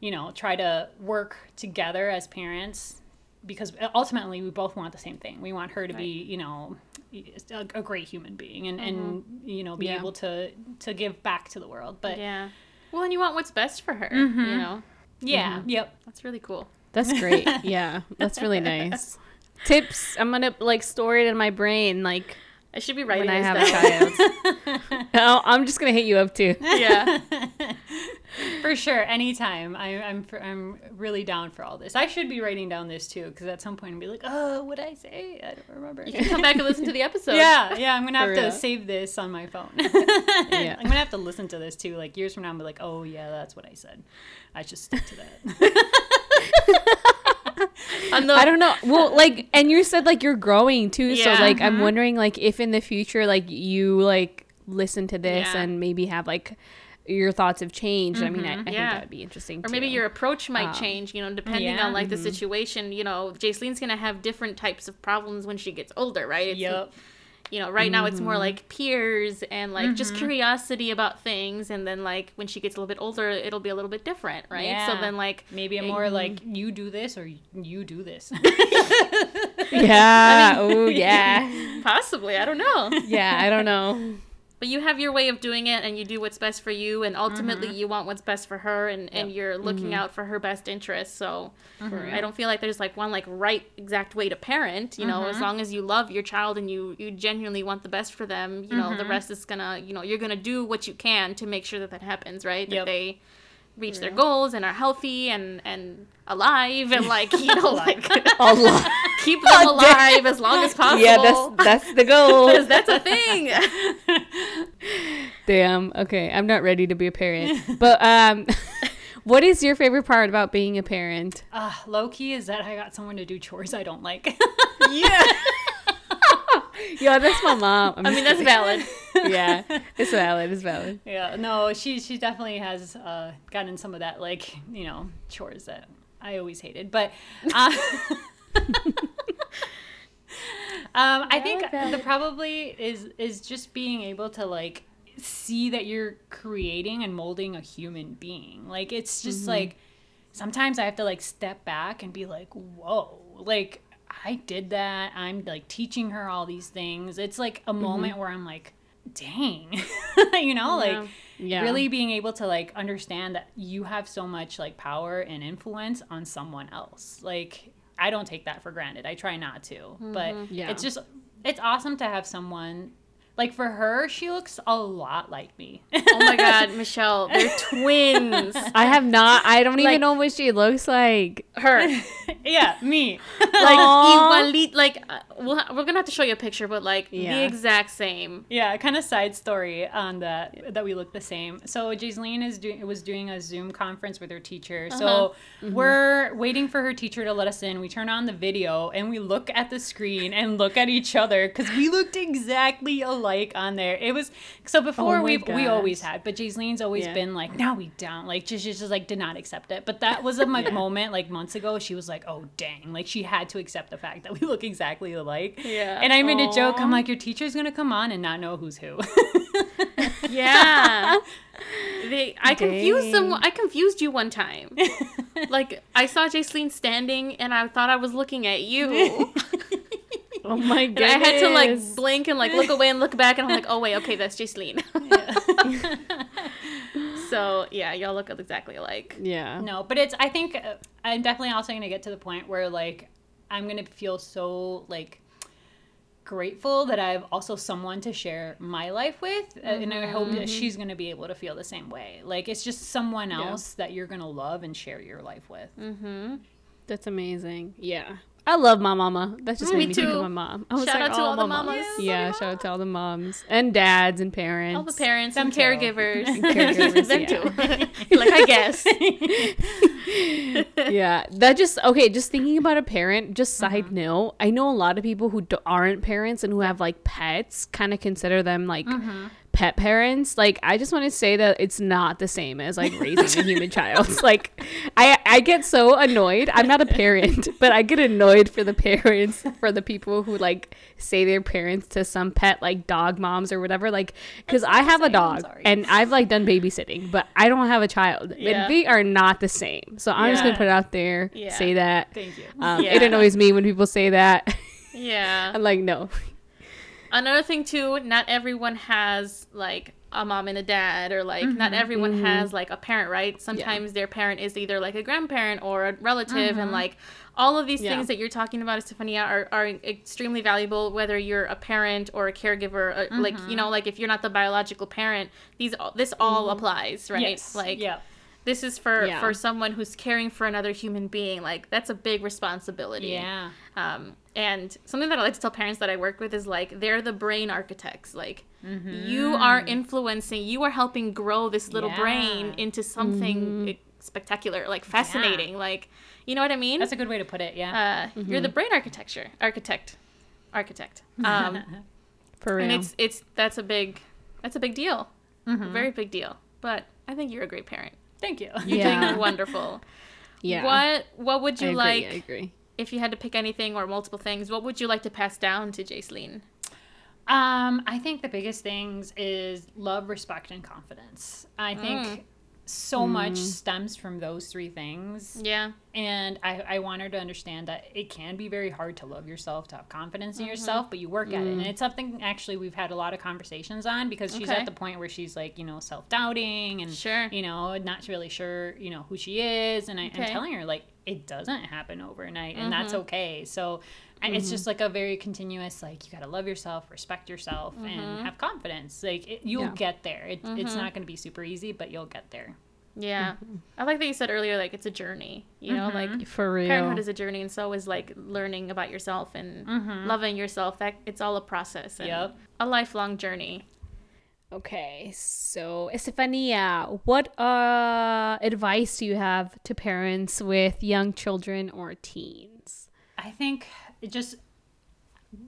you know, try to work together as parents because ultimately we both want the same thing. We want her to be, you know, a, a great human being and, and mm-hmm. you know be Yeah. able to to give back to the world. But yeah, Yeah. Well, and you want what's best for her. You mm-hmm. know, Yeah. Mm-hmm. yep. that's really cool. That's great. yeah, that's really nice. Tips. I'm gonna like store it in my brain. Like I should be writing when I have down. a child. oh, I'm just gonna hit you up too. yeah. For sure, anytime. I, I'm for, I'm really down for all this. I should be writing down this too, because at some point I'll be like, oh, what did I say? I don't remember. You can come back and listen to the episode. yeah, yeah. I'm gonna have to save this on my phone. Yeah. I'm gonna have to listen to this too, like years from now. and be like, oh yeah, that's what I said. I should stick to that. The, I don't know. Well, like, and you said like you're growing too. Yeah. So like, I'm mm-hmm. wondering like if in the future like you like listen to this Yeah. and maybe have like your thoughts have changed. I mean, I, mm-hmm. I think that would be interesting. or maybe your approach might Um, change, you know, depending yeah. on like the mm-hmm. situation. You know, Jaceline's gonna have different types of problems when she gets older, right? It's, yep. You know, right now it's more Mm-hmm. like peers and like just curiosity about things, and then like when she gets a little bit older, it'll be a little bit different, right? So then like Maybe a more like you do this or you do this. Yeah. oh yeah. possibly, I don't know. Yeah. I don't know. But you have your way of doing it and you do what's best for you and ultimately Mm-hmm. you want what's best for her and, and you're looking out for her best interest so Mm-hmm. i don't feel like there's like one like right exact way to parent you know Mm-hmm. as long as you love your child and you you genuinely want the best for them you know the Mm-hmm. rest is gonna you know you're gonna do what you can to make sure that that happens right that they reach their goals and are healthy and and alive and like you know like A keep them alive as long as possible Yeah. That's that's the goal. that's a thing Damn. Okay. I'm not ready to be a parent. But um, what is your favorite part about being a parent? uh, low key is that I got someone to do chores I don't like. yeah Yeah, that's my mom. I'm i mean that's valid yeah, it's valid. It's valid. yeah, no, she she definitely has uh, gotten some of that like you know chores that I always hated, but. Uh, Um, I think the probably is is just being able to like see that you're creating and molding a human being. Like it's just like sometimes I have to like step back and be like, whoa, like I did that. I'm like teaching her all these things. It's like a mm-hmm. moment where I'm like, dang, you know, like Yeah. really being able to like understand that you have so much like power and influence on someone else. Like I don't take that for granted. I try not to, but mm-hmm. Yeah. it's just it's awesome to have someone like for her. She looks a lot like me. Oh my God, Michelle, they're twins. I have not. I don't Like- even know what she looks like. Her, yeah, me. like, igualit, like uh, we'll, we're gonna have to show you a picture, but like Yeah. the exact same. Yeah, kind of side story on that that we look the same. So Jaiseline is doing was doing a Zoom conference with her teacher. So Uh-huh. we're waiting for her teacher to let us in. We turn on the video and we look at the screen and look at each other because we looked exactly alike on there. It was so before my we we always had, but Jaiseline's always Yeah. been like, no, we don't. Like just just, like did not accept it. But that was a moment like months ago. She was like, oh dang, like she had to accept the fact that we look exactly alike. Yeah. And I made a joke. I'm like, your teacher's gonna come on and not know who's who. Yeah. they, I confused them. I confused you one time. like I saw Jaceline standing, and I thought I was looking at you. Oh my god! I had to like blink and like look away and look back, and I'm like, oh wait, okay, that's Jaceline. so yeah, y'all look exactly alike. Yeah. No, but it's. I think uh, I'm definitely also going to get to the point where like I'm going to feel so like grateful that I have also someone to share my life with, uh, and I hope that she's going to be able to feel the same way. Like it's just someone else that you're going to love and share your life with. Mm-hmm. That's amazing. Yeah. I love my mama. That's just Mm, made me me think too. of my mom. I was Shout like, out to oh, all the mom. mamas. Yeah, shout out to all the moms and dads and parents. All the parents Them and too. caregivers. caregivers, Them yeah. too. like I guess. yeah, that just okay. Just thinking about a parent. Just side Mm-hmm. note, I know a lot of people who aren't parents and who have like pets, kind of consider them like Mm-hmm. Pet parents. Like, I just want to say that it's not the same as like raising a human child. Like, I I get so annoyed. I'm not a parent, but I get annoyed for the parents for the people who like say they're parents to some pet like dog moms or whatever. Like, because I have a dog and I've like done babysitting, but I don't have a child. Yeah. And they are not the same. So I'm just gonna put it out there, Yeah. say that. Thank you. Um, Yeah. It annoys me when people say that. Yeah. I'm like, no. Another thing too, not everyone has like a mom and a dad or like not mm-hmm. everyone mm-hmm. has like a parent, right? Sometimes their parent is either like a grandparent or a relative and mm-hmm. like all of these Yeah. things that you're talking about, Estefania, are, are extremely valuable whether you're a parent or a caregiver. Uh, Like, you know, like if you're not the biological parent, these all this all applies, right? Yes. Like yeah. this is for Yeah. for someone who's caring for another human being. Like that's a big responsibility. Yeah. Um, and something that I like to tell parents that I work with is like they're the brain architects. Like you are influencing, you are helping grow this little brain into something spectacular, like fascinating. Like you know what I mean? That's a good way to put it. Yeah. uh, You're the brain architecture, architect, architect. Um, For real. and it's it's that's a big that's a big deal, very big deal. But I think you're a great parent. Thank you. You're Yeah. doing wonderful. yeah. What what would I you agree, like? I agree. If you had to pick anything or multiple things, what would you like to pass down to Jaceline? Um, I think the biggest things is love, respect, and confidence. I think Mm. so much stems from those three things. Yeah. And I, I want her to understand that it can be very hard to love yourself, to have confidence in mm-hmm. yourself, but you work at it. And mm. it's something actually we've had a lot of conversations on because she's Okay. at the point where she's like, you know, self doubting and, Sure. you know, not really sure, you know, who she is. And I, I'm Okay. telling her, like, it doesn't happen overnight and that's mm-hmm. okay. So I it's mm-hmm. just like a very continuous, like, you got to love yourself, respect yourself, and have confidence. Like, it, you'll Yeah. get there. It, It's not going to be super easy, but you'll get there. Yeah. I like that you said earlier, like it's a journey. You know, like For real. parenthood is a journey, and so is like learning about yourself and loving yourself. That it's all a process. And Yep. A lifelong journey. Okay, so Estefania, what uh, advice do you have to parents with young children or teens? I think it just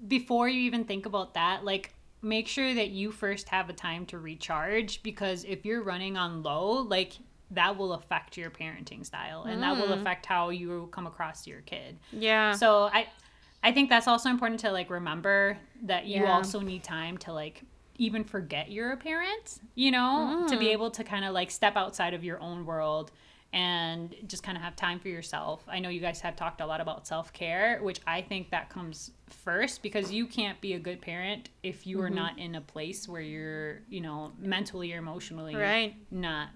before you even think about that, like make sure that you first have a time to recharge because if you're running on low, like that will affect your parenting style and that will mm. affect how you come across to your kid. Yeah. So I I think that's also important to like remember that you Yeah. also need time to like even forget you're a parent, you know, to be mm. able to kind of like step outside of your own world and just kind of have time for yourself. I know you guys have talked a lot about self care, which I think that comes first because you can't be a good parent if you are mm-hmm. not in a place where you're, you know, mentally or emotionally Right. not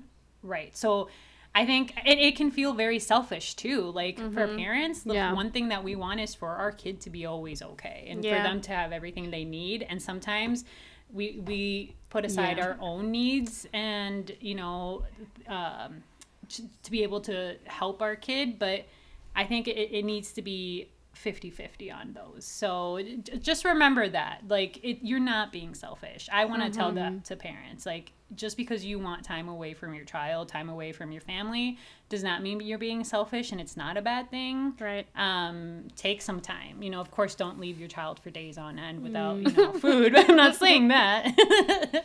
right. So I think it, it can feel very selfish too. Like for Mm-hmm. parents, the Yeah. one thing that we want is for our kid to be always okay and Yeah. for them to have everything they need. And sometimes we we put aside Yeah. our own needs and you know um, to, to be able to help our kid, but I think it, it needs to be 50-50 on those. So just remember that. Like it, you're not being selfish. I want to tell that to parents. Like just because you want time away from your child, time away from your family, does not mean you're being selfish and it's not a bad thing. Right. Um, take some time. You know, of course, don't leave your child for days on end without you know food. I'm not saying that.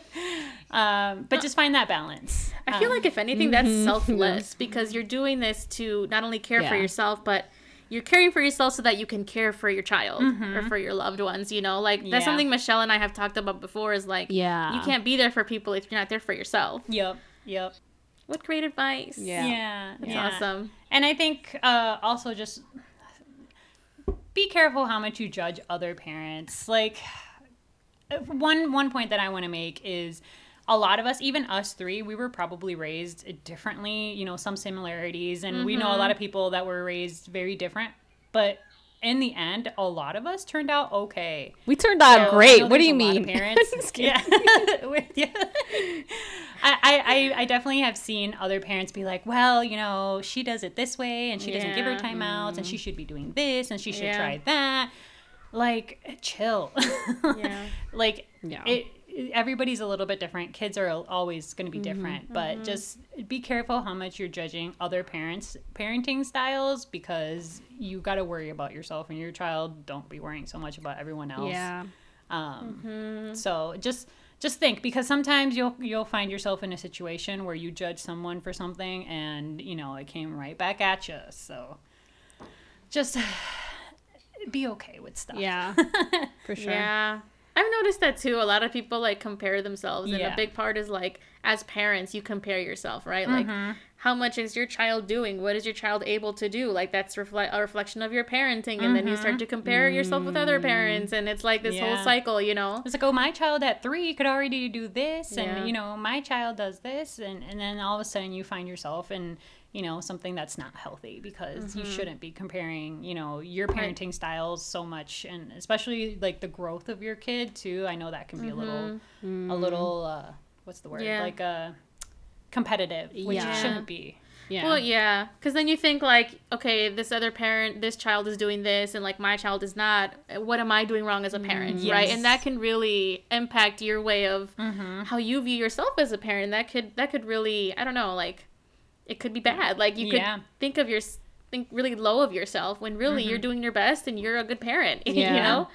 um, but just find that balance. I feel Um, like if anything, that's selfless because you're doing this to not only care for yourself, but you're caring for yourself so that you can care for your child or for your loved ones. You know, like Yeah. that's something Michelle and I have talked about before. Is like, Yeah. you can't be there for people if you're not there for yourself. Yep. Yep. What great advice! Yeah. Yeah. that's yeah. awesome. And I think uh, also just be careful how much you judge other parents. Like one one point that I want to make is a lot of us, even us three, we were probably raised differently. You know, some similarities, and we know a lot mm-hmm. of people that were raised very different. But in the end, a lot of us turned out okay. We turned out So, great. What do you a lot of mean? Parents, yeah, yeah. I, I, I definitely have seen other parents be like, well, you know, she does it this way, and she doesn't give her Yeah. timeouts, and she mm-hmm. should be doing this, and she should Yeah. try that. Like, chill. Yeah. like, Yeah. it. Everybody's a little bit different. Kids are always going to be mm-hmm. different, but mm-hmm. just be careful how much you're judging other parents' parenting styles because you got to worry about yourself and your child. Don't be worrying so much about everyone else. yeah. Um, mm-hmm. So just just think because sometimes you'll you'll find yourself in a situation where you judge someone for something and you know it came right back at you. So just be okay with stuff. Yeah. For sure. Yeah. I've noticed that too. A lot of people like compare themselves, and Yeah. a big part is like as parents, you compare yourself, right? Like, mm-hmm. how much is your child doing? What is your child able to do? Like, that's reflect a reflection of your parenting, and then you start to mm-hmm. compare yourself with other parents, and it's like this whole cycle, you know? It's like, oh, my child at three could already do this, and Yeah. you know, my child does this, and and then all of a sudden you find yourself in you know something that's not healthy because you shouldn't be comparing you know your parenting styles so much, and especially like the growth of your kid too. I know that can be a little a little uh, what's the word Yeah. like uh, competitive, which Yeah. it shouldn't be. Yeah. Well, yeah, because then you think like, okay, this other parent, this child is doing this, and like my child is not. What am I doing wrong as a parent, right? And that can really impact your way of Mm-hmm. how you view yourself as a parent. That could that could really, I don't know, like, it could be bad. Like you could Yeah. think of your think really low of yourself when really you're mm-hmm. doing your best and you're a good parent. Yeah. you know.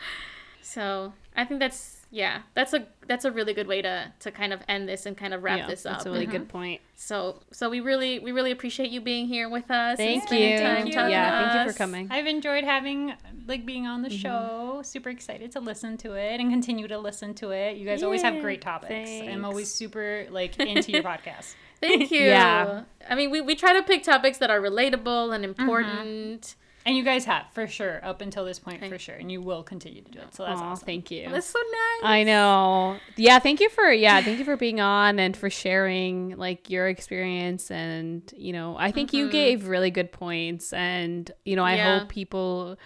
So I think that's yeah, that's a that's a really good way to to kind of end this and kind of wrap yeah, this up. That's a really And good mm-hmm. point. so so we really we really appreciate you being here with us. Thank spending you. time Thank you. Yeah, thank you for coming. I've enjoyed having like being on the mm-hmm. show. Super excited to listen to it and continue to listen to it. You guys always have great topics. I'm always super like into your podcast. Thank you. Yeah. I mean, we, we try to pick topics that are relatable and mm-hmm. important. And you guys have for sure up until this point for sure, and you will continue to do it. So that's Aw, awesome. thank you. That's so nice. I know. Yeah, thank you for yeah, thank you for being on and for sharing like your experience and you know, I think you mm-hmm. gave really good points and you know, I Yeah. hope people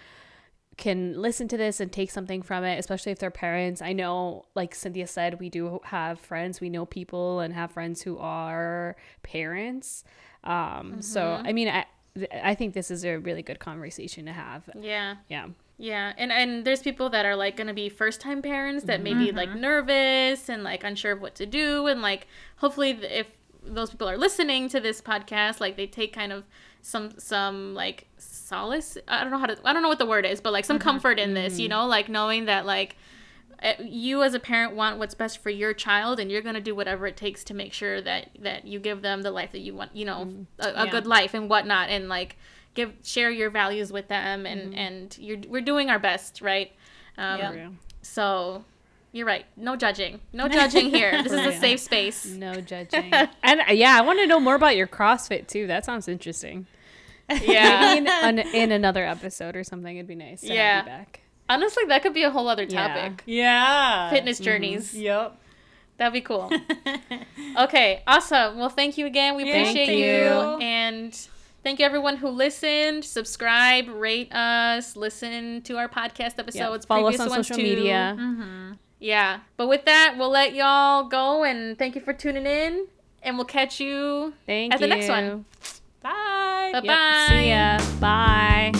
can listen to this and take something from it, especially if they're parents. I know like Cynthia said, we do have friends, we know people and have friends who are parents. Um so I mean, I I think this is a really good conversation to have. Yeah. Yeah. Yeah, and and there's people that are like gonna be first time parents that may be like nervous and like unsure of what to do, and like hopefully if those people are listening to this podcast, like they take kind of some some like solace. I don't know how to. I don't know what the word is, but like some comfort in this, you know, like knowing that like eh, you as a parent want what's best for your child and you're going to do whatever it takes to make sure that that you give them the life that you want you know a, a Yeah. good life and whatnot and like give share your values with them and and you're we're doing our best right um, Yeah. Yeah. so You're right. No judging. No judging here. This is a safe space. No judging. and uh, yeah, I want to know more about your CrossFit too. That sounds interesting. Yeah. Maybe in, on, in another episode or something, it'd be nice. To Yeah. Have you back. Honestly, that could be a whole other topic. Yeah. Fitness journeys. Yep. That'd be cool. Okay, awesome. Well, thank you again. We Yeah, appreciate thank you. you. And thank you everyone who listened. Subscribe, rate us, listen to our podcast Yeah. episodes. Follow us on social too. media. Mm-hmm. Yeah. But with that, we'll let y'all go and thank you for tuning in. And we'll catch you Thank at you. the next one. Bye. Bye Yep. See ya. Bye.